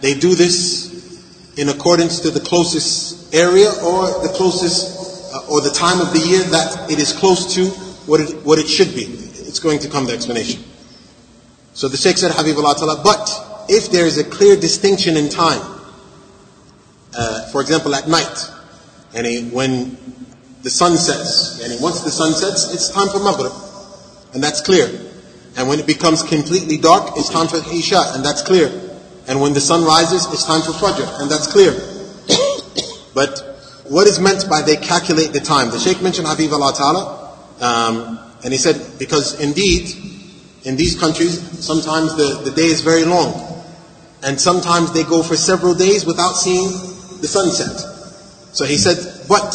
[SPEAKER 1] they do this in accordance to the closest area or the closest, uh, or the time of the year that it is close to what it, what it should be. It's going to come the explanation. So the Sheikh said, Habibullah Ta'ala, but if there is a clear distinction in time, uh, for example, at night, and when the sun sets, and once the sun sets, it's time for Maghrib, and that's clear. And when it becomes completely dark, it's time for Isha, and that's clear. And when the sun rises, it's time for Fajr, and that's clear. but what is meant by they calculate the time? The Sheikh mentioned Habib Allah Ta'ala, um, and he said, because indeed, in these countries, sometimes the, the day is very long. And sometimes they go for several days without seeing the sunset. So he said, but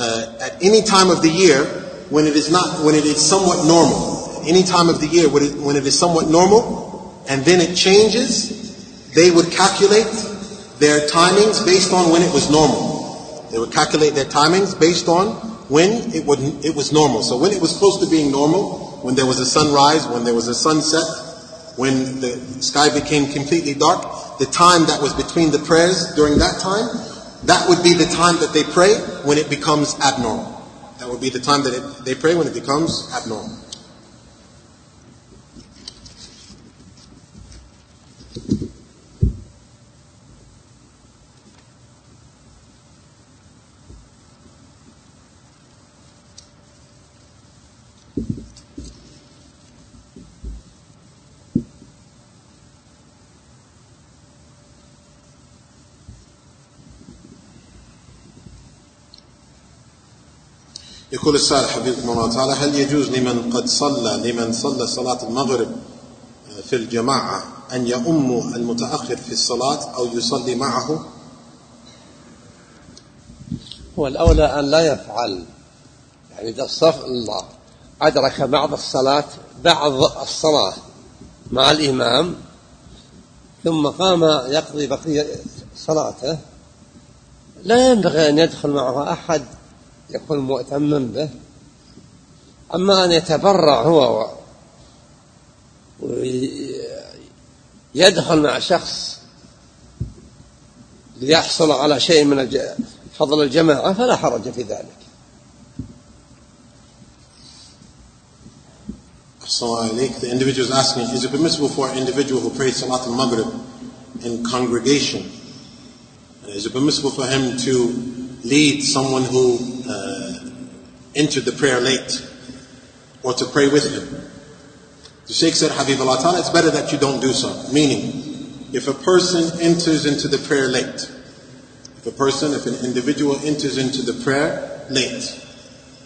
[SPEAKER 1] uh, at any time of the year, when it is not, when it is somewhat normal, any time of the year when it, when it is somewhat normal, and then it changes, they would calculate their timings based on when it was normal. They would calculate their timings based on when it, would, it was normal. So when it was close to being normal, when there was a sunrise, when there was a sunset, when the sky became completely dark, the time that was between the prayers during that time, that would be the time that they pray when it becomes abnormal. That would be the time that it, they pray when it becomes abnormal. يقول السائل حفظكم الله تعالى هل يجوز لمن قد صلى لمن صلى صلاة المغرب في الجماعة أن يؤم المتأخر في الصلاة أو يصلي معه؟
[SPEAKER 2] هو الأولى أن لا يفعل. يعني إذا الصف الله أدرك بعض الصلاة بعض الصلاة مع الإمام ثم قام يقضي بقية صلاته لا ينبغي أن يدخل معه أحد يكون مؤتما به أما أن يتبرع هو ويدخل مع شخص ليحصل على شيء من فضل الجماعة فلا حرج في ذلك
[SPEAKER 1] The individual is asking, is it permissible for an individual who prays Salat al-Maghrib in congregation? Is it permissible for him to lead someone who uh, entered the prayer late or to pray with him. The Sheikh said, Habib Allah Ta'ala, it's better that you don't do so. Meaning, if a person enters into the prayer late, if a person, if an individual enters into the prayer late,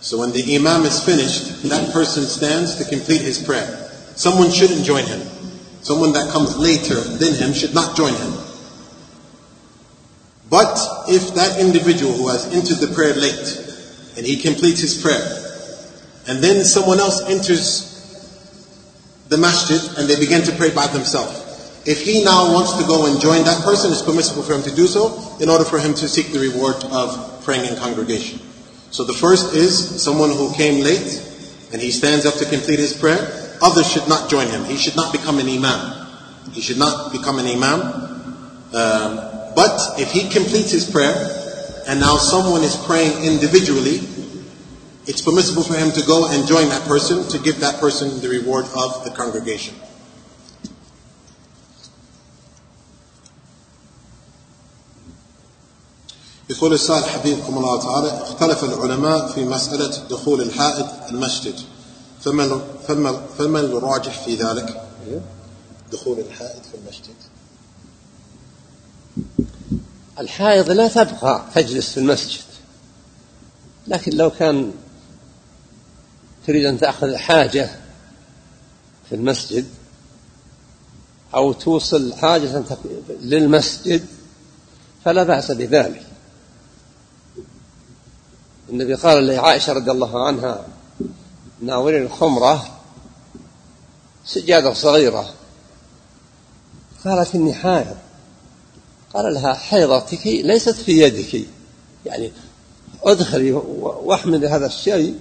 [SPEAKER 1] so when the imam is finished, that person stands to complete his prayer. Someone shouldn't join him. Someone that comes later than him should not join him. But if that individual who has entered the prayer late and he completes his prayer, and then someone else enters the masjid and they begin to pray by themselves, if he now wants to go and join that person, it's permissible for him to do so in order for him to seek the reward of praying in congregation. So the first is someone who came late and he stands up to complete his prayer. Others should not join him. He should not become an imam. He should not become an imam. Um, but if he completes his prayer and now someone is praying individually, it's permissible for him to go and join that person to give that person the reward of the congregation. يقول السائل حبيبكم الله تعالى اختلف العلماء في مسألة دخول الحائض المسجد فما فما فما الراجح في ذلك؟ دخول الحائض في المسجد
[SPEAKER 2] الحائض لا تبقى تجلس في المسجد. لكن لو كان تريد أن تأخذ حاجة في المسجد أو توصل حاجة للمسجد فلا بأس بذلك. النبي قال لعائشة رضي الله عنها ناولين الخمرة سجادة صغيرة. قالت إني حائض. قال لها حيضتك ليست في يدك يعني ادخلي واحملي هذا الشيء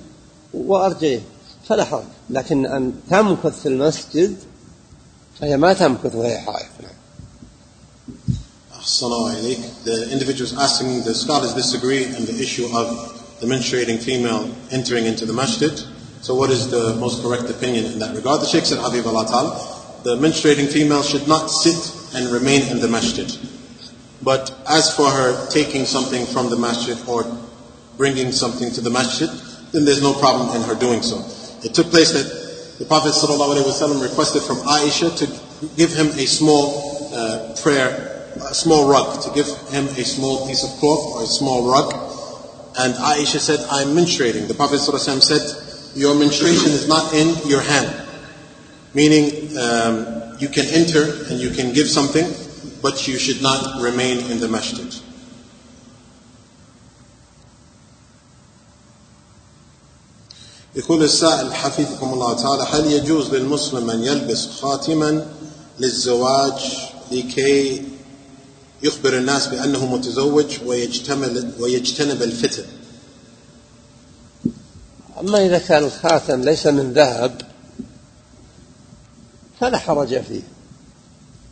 [SPEAKER 2] وارجعيه فلا حرج لكن ان تمكث في المسجد فهي ما تمكث وهي حائض نعم
[SPEAKER 1] The individuals asking, the scholars disagree on the issue of the menstruating female entering into the masjid. So what is the most correct opinion in that regard? The Sheikh said, Habib Allah the menstruating female should not sit and remain in the masjid. But as for her taking something from the masjid or bringing something to the masjid, then there's no problem in her doing so. It took place that the Prophet ﷺ requested from Aisha to give him a small uh, prayer, a small rug, to give him a small piece of cloth or a small rug. And Aisha said, I'm menstruating. The Prophet ﷺ said, your menstruation is not in your hand. Meaning, um, you can enter and you can give something, but you should not remain in the masjid. يقول السائل حفظكم الله تعالى هل يجوز للمسلم أن يلبس خاتما للزواج لكي يخبر الناس بأنه متزوج ويجتنب الفتن؟
[SPEAKER 2] أما إذا كان الخاتم ليس من ذهب فلا حرج فيه.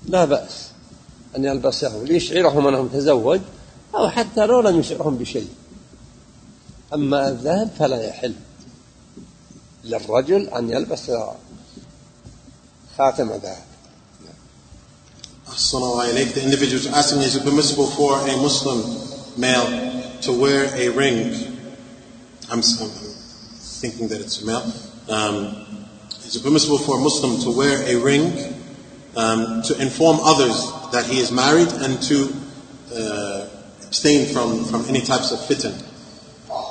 [SPEAKER 2] لا بأس. أن يلبسه ليشعرهم أنه تزوج أو حتى لو لم يشعرهم بشيء أما الذهب فلا يحل للرجل أن يلبس خاتم ذهب
[SPEAKER 1] The individual is asking, is it permissible for a Muslim male to wear a ring? I'm, I'm thinking that it's a male. Um, is it permissible for a Muslim to wear a ring um, to inform others that he is married and to uh, abstain from, from any types of fitan?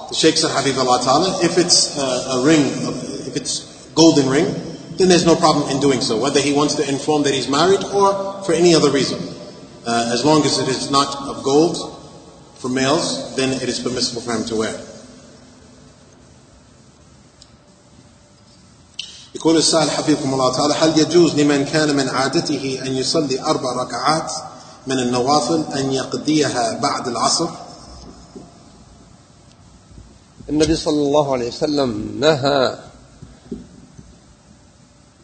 [SPEAKER 1] The Sheikh said, Habibullah Ta'ala, if it's uh, a ring, if it's golden ring, then there's no problem in doing so, whether he wants to inform that he's married or for any other reason. Uh, as long as it is not of gold for males, then it is permissible for him to wear. يقول السائل حفظكم الله تعالى هل يجوز لمن كان من عادته أن يصلي أربع ركعات من النوافل أن يقضيها بعد العصر؟
[SPEAKER 2] النبي صلى الله عليه وسلم نهى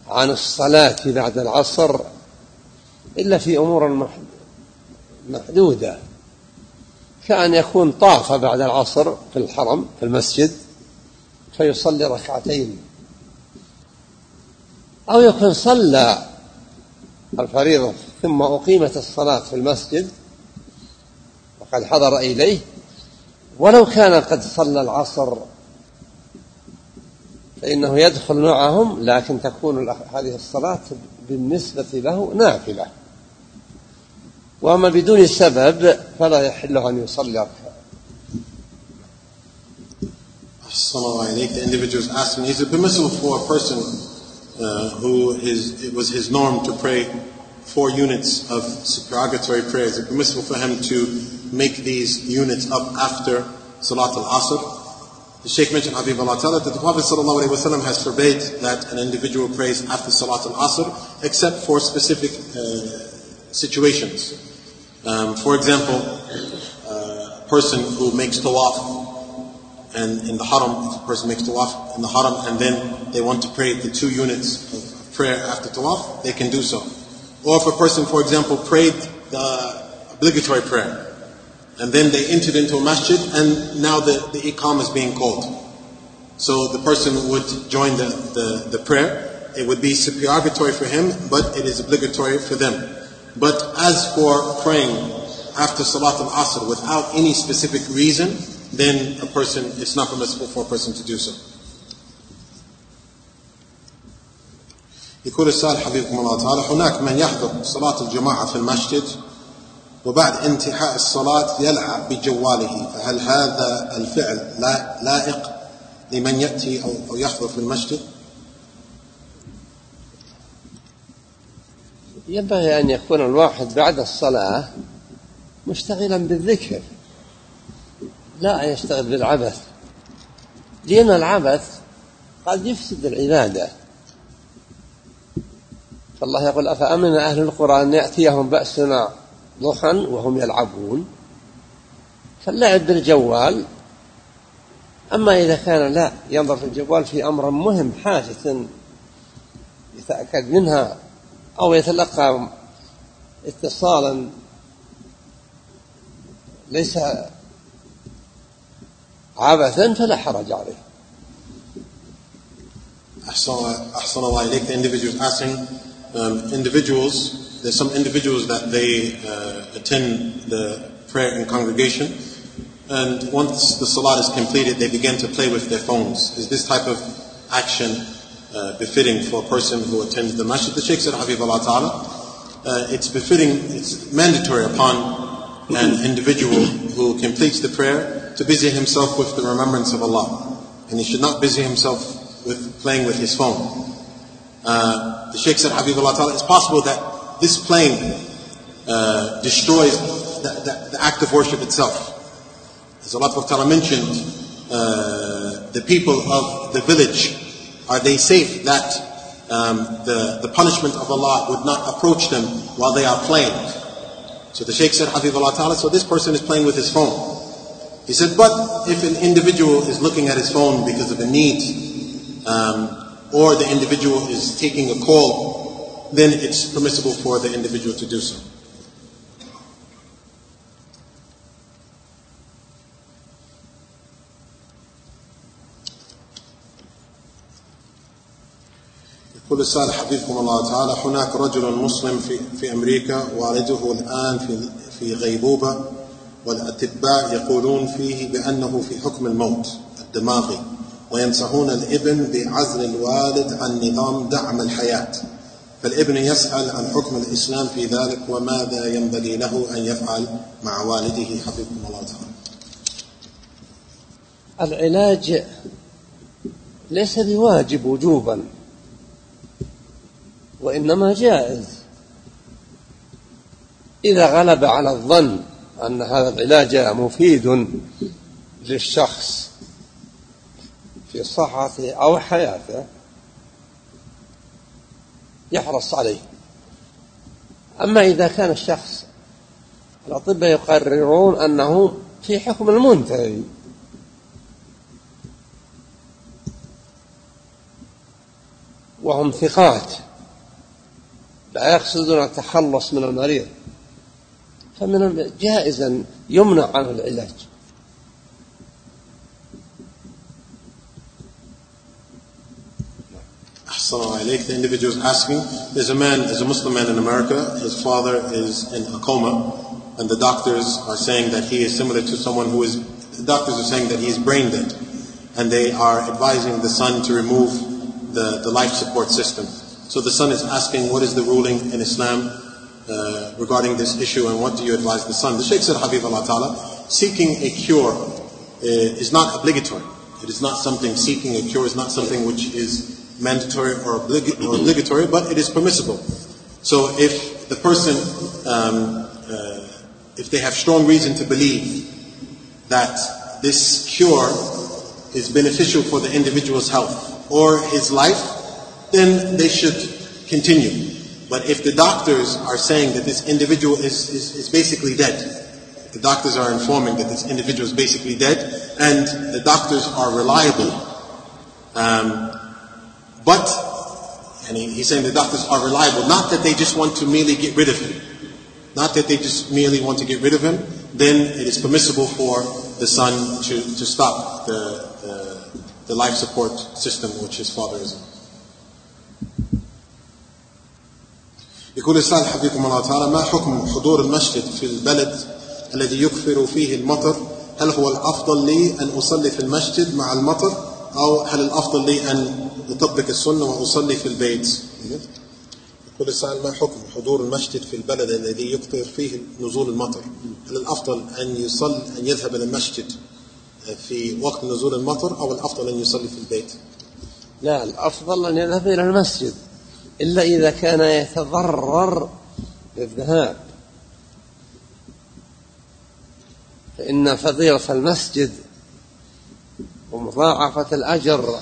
[SPEAKER 2] عن الصلاة بعد العصر إلا في أمور محدودة. كأن يكون طاف بعد العصر في الحرم في المسجد فيصلي ركعتين. أو يكون صلى الفريضة ثم أقيمت الصلاة في المسجد وقد حضر إليه ولو كان قد صلى العصر فإنه يدخل معهم لكن تكون هذه الصلاة بالنسبة له نافلة. وأما بدون سبب فلا يحل أن يصلي. ركعة
[SPEAKER 1] The individual is asking, is it permissible for a person uh, who is, it was his norm to pray four units of supererogatory prayers, is it permissible for him to make these units up after Salat al-Asr? The Sheikh mentioned, Habib Allah Ta'ala, that the Prophet has forbade that an individual prays after Salat al-Asr, except for specific uh, situations. Um, for example, uh, a person who makes tawaf and in the haram, if a person makes tawaf in the haram and then they want to pray the two units of prayer after tawaf, they can do so. Or if a person, for example, prayed the obligatory prayer and then they entered into a masjid and now the, the iqam is being called. So the person would join the, the, the prayer. It would be supererogatory for him, but it is obligatory for them. But as for praying after Salat al-Asr without any specific reason, then a person, it's not permissible for a person to do so. يقول السائل حفظكم الله تعالى هناك من يحضر صلاة الجماعة في المسجد وبعد انتهاء الصلاة يلعب بجواله فهل هذا الفعل لا لائق لمن يأتي أو يحضر في المسجد؟
[SPEAKER 2] ينبغي أن يكون الواحد بعد الصلاة مشتغلا بالذكر لا يشتغل بالعبث. لأن العبث قد يفسد العبادة. فالله يقول أفأمن أهل القرى أن يأتيهم بأسنا ضحى وهم يلعبون؟ فاللعب بالجوال أما إذا كان لا ينظر في الجوال في أمر مهم حاجة يتأكد منها أو يتلقى اتصالا ليس عبثا فلا حرج عليه
[SPEAKER 1] أحسن الله إليك the individuals asking um, individuals there's some individuals that they uh, attend the prayer in congregation and once the salat is completed they begin to play with their phones is this type of action uh, befitting for a person who attends the masjid the Sheikh said Habib Allah Ta'ala uh, it's befitting it's mandatory upon an individual who completes the prayer to busy himself with the remembrance of Allah. And he should not busy himself with playing with his phone. Uh, the Sheikh said, Habibullah Ta'ala, it's possible that this playing uh, destroys the, the, the, act of worship itself. As Allah Ta'ala mentioned, uh, the people of the village, are they safe that um, the, the punishment of Allah would not approach them while they are playing? So the Shaykh said, Habibullah Ta'ala, so this person is playing with his phone. He said, but if an individual is looking at his phone because of a need, um, or the individual is taking a call, then it's permissible for the individual to do so. يقول السائل حفظكم الله تعالى هناك رجل مسلم في في امريكا والده الان في في غيبوبه والأطباء يقولون فيه بأنه في حكم الموت الدماغي وينصحون الابن بعزل الوالد عن نظام دعم الحياة. فالابن يسأل عن حكم الإسلام في ذلك وماذا ينبغي له أن يفعل مع والده. حفظكم الله تعالى.
[SPEAKER 2] العلاج ليس بواجب وجوبا وإنما جائز. إذا غلب على الظن أن هذا العلاج مفيد للشخص في صحته أو حياته يحرص عليه. أما إذا كان الشخص الأطباء يقررون أنه في حكم المنتهي. وهم ثقات. لا يقصدون التخلص من المريض. فمن جائزا يمنع عنه العلاج
[SPEAKER 1] Assalamu alaikum. The individual is asking, there's a man, there's a Muslim man in America, his father is in a coma, and the doctors are saying that he is similar to someone who is, the doctors are saying that he is brain dead, and they are advising the son to remove the, the life support system. So the son is asking, what is the ruling in Islam Uh, regarding this issue and what do you advise the son? The Sheikh said, Habib Allah Ta'ala, seeking a cure uh, is not obligatory. It is not something, seeking a cure is not something which is mandatory or, oblig- or obligatory, but it is permissible. So if the person, um, uh, if they have strong reason to believe that this cure is beneficial for the individual's health or his life, then they should continue. But if the doctors are saying that this individual is, is, is basically dead, the doctors are informing that this individual is basically dead, and the doctors are reliable, um, but, and he, he's saying the doctors are reliable, not that they just want to merely get rid of him, not that they just merely want to get rid of him, then it is permissible for the son to, to stop the, the, the life support system which his father is on. يقول السائل حفظكم الله تعالى ما حكم حضور المسجد في البلد الذي يكثر فيه المطر؟ هل هو الأفضل لي أن أصلي في المسجد مع المطر؟ أو هل الأفضل لي أن أطبق السنة وأصلي في البيت؟ يقول السائل ما حكم حضور المسجد في البلد الذي يكثر فيه نزول المطر؟ هل الأفضل أن يصلي أن يذهب إلى المسجد في وقت نزول المطر أو الأفضل أن يصلي في البيت؟
[SPEAKER 2] لا الأفضل أن يذهب إلى المسجد. إلا إذا كان يتضرر بالذهاب. فإن فضيلة المسجد ومضاعفة الأجر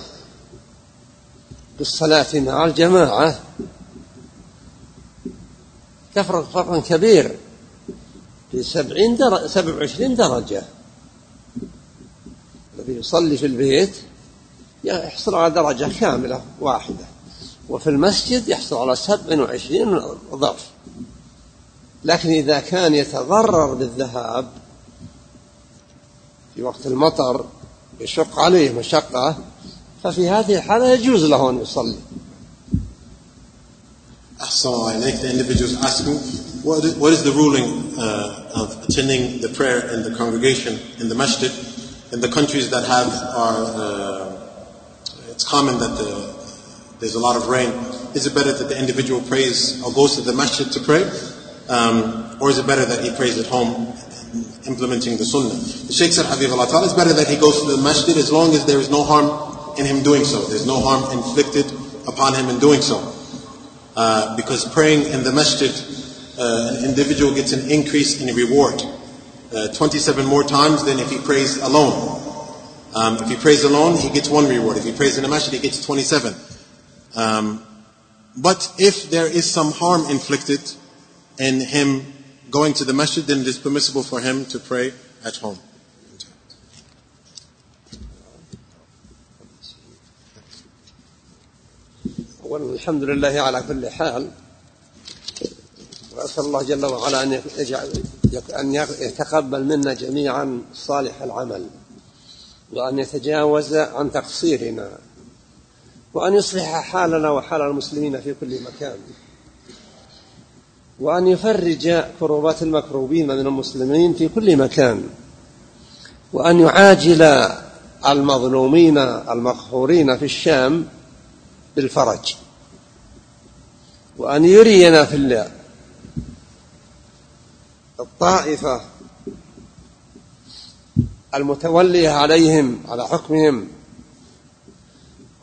[SPEAKER 2] بالصلاة مع الجماعة تفرق فرقا كبير في سبعين درجة سبع وعشرين درجة. الذي يصلي في البيت يحصل على درجة كاملة واحدة. وفي المسجد يحصل على سبع وعشرين ضعف لكن إذا كان يتضرر بالذهاب في وقت المطر يشق عليه مشقة ففي هذه الحالة يجوز له أن يصلي
[SPEAKER 1] Assalamu alaikum. The individual is asking, what is, what is the ruling uh, of attending the prayer in the congregation in the masjid in the countries that have are? Uh, it's common that the, there's a lot of rain. Is it better that the individual prays or goes to the masjid to pray, um, or is it better that he prays at home, implementing the sunnah? The Shaykh said, Habib Allah Ta'ala, it's better that he goes to the masjid as long as there is no harm in him doing so. There's no harm inflicted upon him in doing so. Uh, because praying in the masjid, uh, an individual gets an increase in reward. Uh, 27 more times than if he prays alone. Um, if he prays alone, he gets one reward. If he prays in the masjid, he gets 27. Um, but if there is some harm inflicted in him going to the masjid, then it is permissible for him to pray at home.
[SPEAKER 2] والحمد لله على كل حال وأسأل الله جل وعلا أن يجعل أن يتقبل منا جميعا صالح العمل وأن يتجاوز عن تقصيرنا وأن يصلح حالنا وحال المسلمين في كل مكان. وأن يفرج كروبات المكروبين من المسلمين في كل مكان. وأن يعاجل المظلومين المقهورين في الشام بالفرج. وأن يرينا في الله الطائفة المتولية عليهم على حكمهم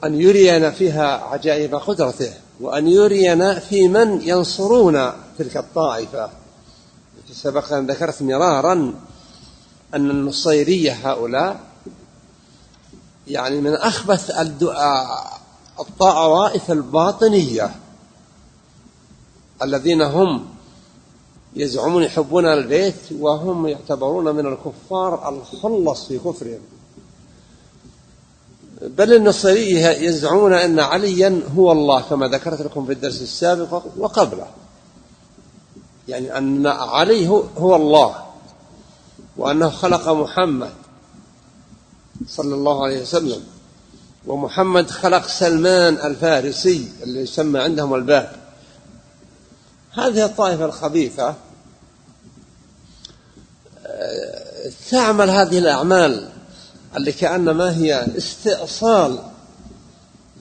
[SPEAKER 2] أن يرينا فيها عجائب قدرته وأن يرينا في من ينصرون تلك الطائفة. سبق أن ذكرت مرارا أن النصيرية هؤلاء يعني من أخبث الطوائف الباطنية الذين هم يزعمون يحبون البيت وهم يعتبرون من الكفار الخلص في كفرهم. بل النصرية يزعمون أن عليا هو الله كما ذكرت لكم في الدرس السابق وقبله. يعني أن علي هو الله وأنه خلق محمد صلى الله عليه وسلم. ومحمد خلق سلمان الفارسي اللي يسمى عندهم الباب. هذه الطائفة الخبيثة تعمل هذه الأعمال. اللي كأنما هي استئصال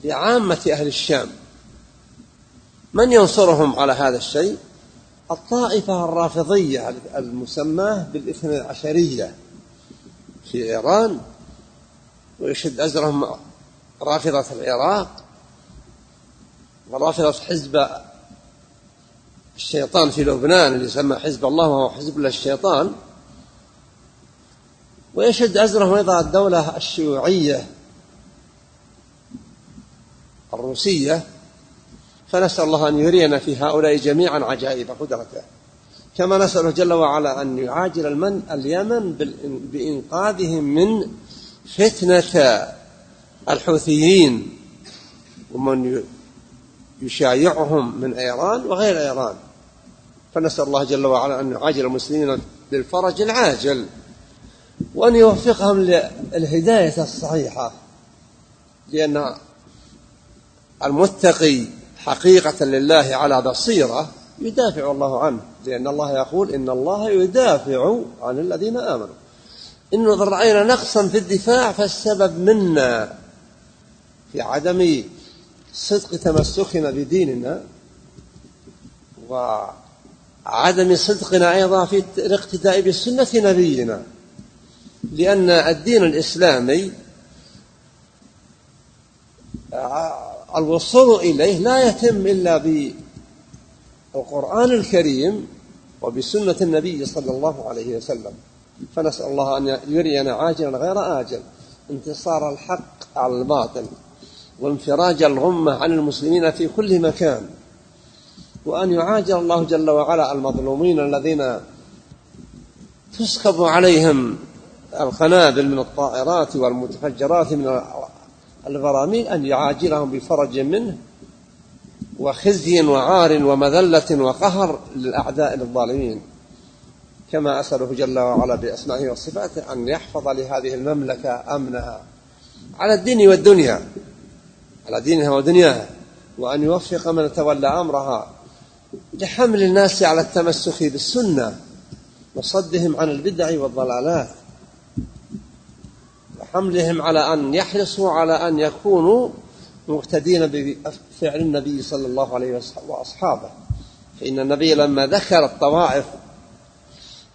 [SPEAKER 2] لعامة أهل الشام. من ينصرهم على هذا الشيء؟ الطائفة الرافضية المسماة بالاثنى عشرية في إيران ويشد أزرهم رافضة العراق ورافضة حزب الشيطان في لبنان اللي يسمى حزب الله وهو حزب الشيطان. ويشد أزرهم أيضا الدولة الشيوعية الروسية فنسأل الله أن يرينا في هؤلاء جميعا عجائب قدرته. كما نسأله جل وعلا أن يعاجل المن اليمن بإنقاذهم من فتنة الحوثيين ومن يشايعهم من إيران وغير إيران. فنسأل الله جل وعلا أن يعاجل المسلمين بالفرج العاجل. وأن يوفقهم للهداية الصحيحة لأن المتقي حقيقة لله على بصيرة يدافع الله عنه لأن الله يقول إن الله يدافع عن الذين آمنوا. إن رأينا نقصا في الدفاع فالسبب منا في عدم صدق تمسكنا بديننا وعدم صدقنا أيضا في الاقتداء بسنة نبينا. لأن الدين الإسلامي الوصول إليه لا يتم إلا بالقرآن الكريم وبسنة النبي صلى الله عليه وسلم. فنسأل الله أن يرينا عاجلا غير آجل انتصار الحق على الباطل وانفراج الغمة عن المسلمين في كل مكان. وأن يعاجل الله جل وعلا المظلومين الذين تسكب عليهم القنابل من الطائرات والمتفجرات من البراميل أن يعاجلهم بفرج منه وخزي وعار ومذلة وقهر للأعداء الظالمين كما أسأله جل وعلا بأسمائه وصفاته أن يحفظ لهذه المملكة أمنها على الدين والدنيا على دينها ودنياها وأن يوفق من تولى أمرها لحمل الناس على التمسك بالسنة وصدهم عن البدع والضلالات. وحملهم على أن يحرصوا على أن يكونوا مقتدين بفعل النبي صلى الله عليه وسلم وأصحابه. فإن النبي لما ذكر الطوائف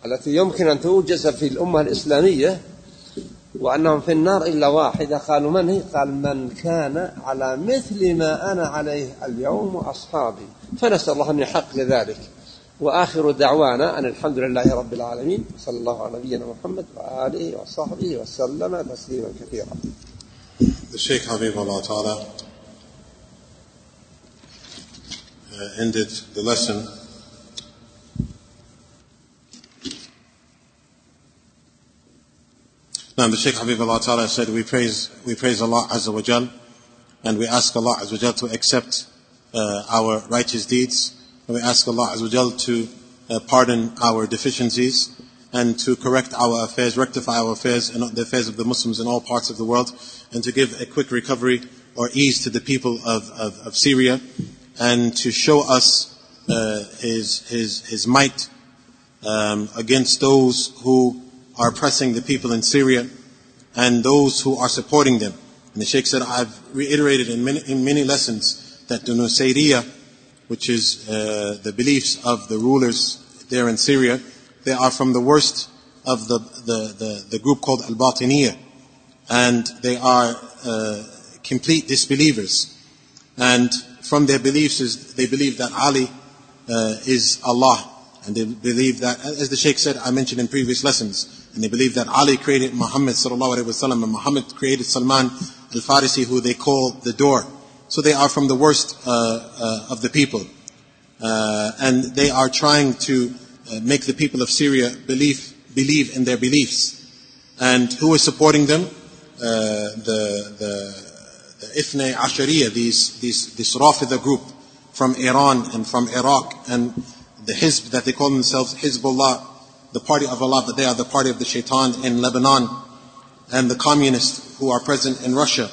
[SPEAKER 2] التي يمكن أن توجز في الأمة الإسلامية وأنهم في النار إلا واحدة قالوا من هي؟ قال من كان على مثل ما أنا عليه اليوم وأصحابي. فنسأل الله أن يحقق ذلك. وآخر دعوانا أن الحمد لله رب العالمين صلى الله على نبينا محمد وآله وصحبه وسلم تسليما كثيرا
[SPEAKER 1] The Sheikh Habibullah Ta'ala uh, ended the lesson Now the Shaykh Habibullah Ta'ala said, we praise, we praise Allah Azza wa Jal, and we ask Allah Azza wa Jal to accept uh, our righteous deeds, and we ask Allah Azza wa to uh, pardon our deficiencies, and to correct our affairs, rectify our affairs and the affairs of the Muslims in all parts of the world, and to give a quick recovery or ease to the people of, of, of Syria, and to show us uh, his, his, his might um, against those who are oppressing the people in Syria and those who are supporting them. And the Sheikh said, I've reiterated in many, in many lessons that the Nusayriya, which is uh, the beliefs of the rulers there in Syria, they are from the worst of the, the, the, the group called Al-Batiniya. And they are uh, complete disbelievers. And from their beliefs is they believe that Ali uh, is Allah. And they believe that, as the Sheikh said, I mentioned in previous lessons, and they believe that Ali created Muhammad sallallahu alaihi wasallam and Muhammad created Salman al-Farisi who they call the door. So they are from the worst uh, uh, of the people. Uh, and they are trying to make the people of Syria believe, believe in their beliefs. And who is supporting them? The, the, the Ithne Ashariya, these, these, this Rafida group from Iran and from Iraq and the Hizb that they call themselves Hizbullah the party of Allah, but they are the party of the shaitan in Lebanon, and the communists who are present in Russia.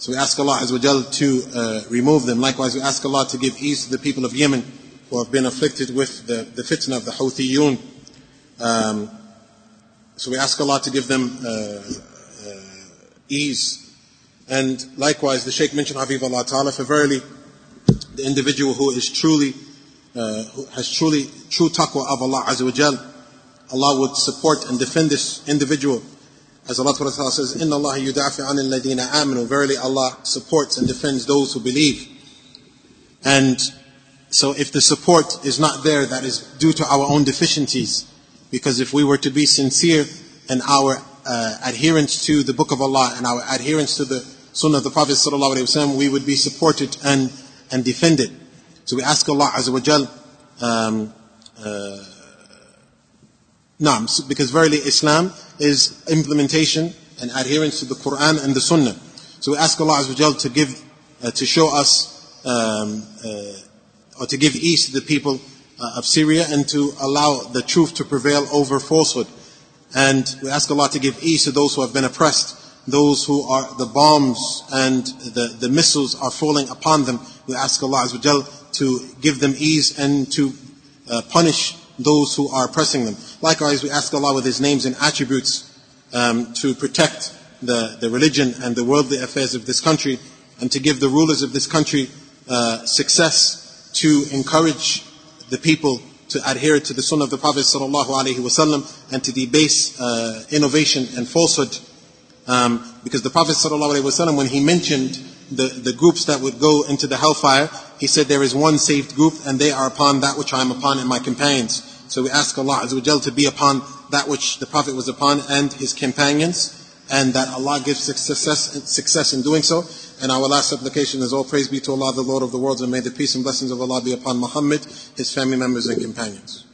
[SPEAKER 1] So we ask Allah Azza to uh, remove them. Likewise, we ask Allah to give ease to the people of Yemen who have been afflicted with the, the fitna of the Houthiyun. Um, so we ask Allah to give them uh, uh, ease. And likewise, the Shaykh mentioned Habib Allah Ta'ala, for verily, the individual who is truly uh, who has truly true taqwa of Allah Azza wa Jal, Allah would support and defend this individual. As Allah says, Inna Allah yudafi an alladina amanu. Verily Allah supports and defends those who believe. And so if the support is not there, that is due to our own deficiencies. Because if we were to be sincere in our uh, adherence to the Book of Allah and our adherence to the Sunnah of the Prophet Wasallam, we would be supported and, and defended. So we ask Allah Azza wa Jal, um, uh, Naam, because verily Islam is implementation and adherence to the Quran and the Sunnah. So we ask Allah Azza to give, uh, to show us, um, uh, or to give ease to the people uh, of Syria and to allow the truth to prevail over falsehood. And we ask Allah to give ease to those who have been oppressed, those who are the bombs and the, the missiles are falling upon them. We ask Allah Azza to give them ease and to uh, punish those who are oppressing them. Likewise, we ask Allah with His names and attributes um, to protect the, the religion and the worldly affairs of this country and to give the rulers of this country uh, success to encourage the people to adhere to the sunnah of the Prophet wasallam and to debase uh, innovation and falsehood. Um, because the Prophet wasallam, when he mentioned the, the groups that would go into the hellfire, he said there is one saved group and they are upon that which I am upon and my companions. So we ask Allah Azza wa to be upon that which the Prophet was upon and his companions and that Allah gives success, success in doing so. And our last supplication is all praise be to Allah, the Lord of the worlds, and may the peace and blessings of Allah be upon Muhammad, his family members and companions.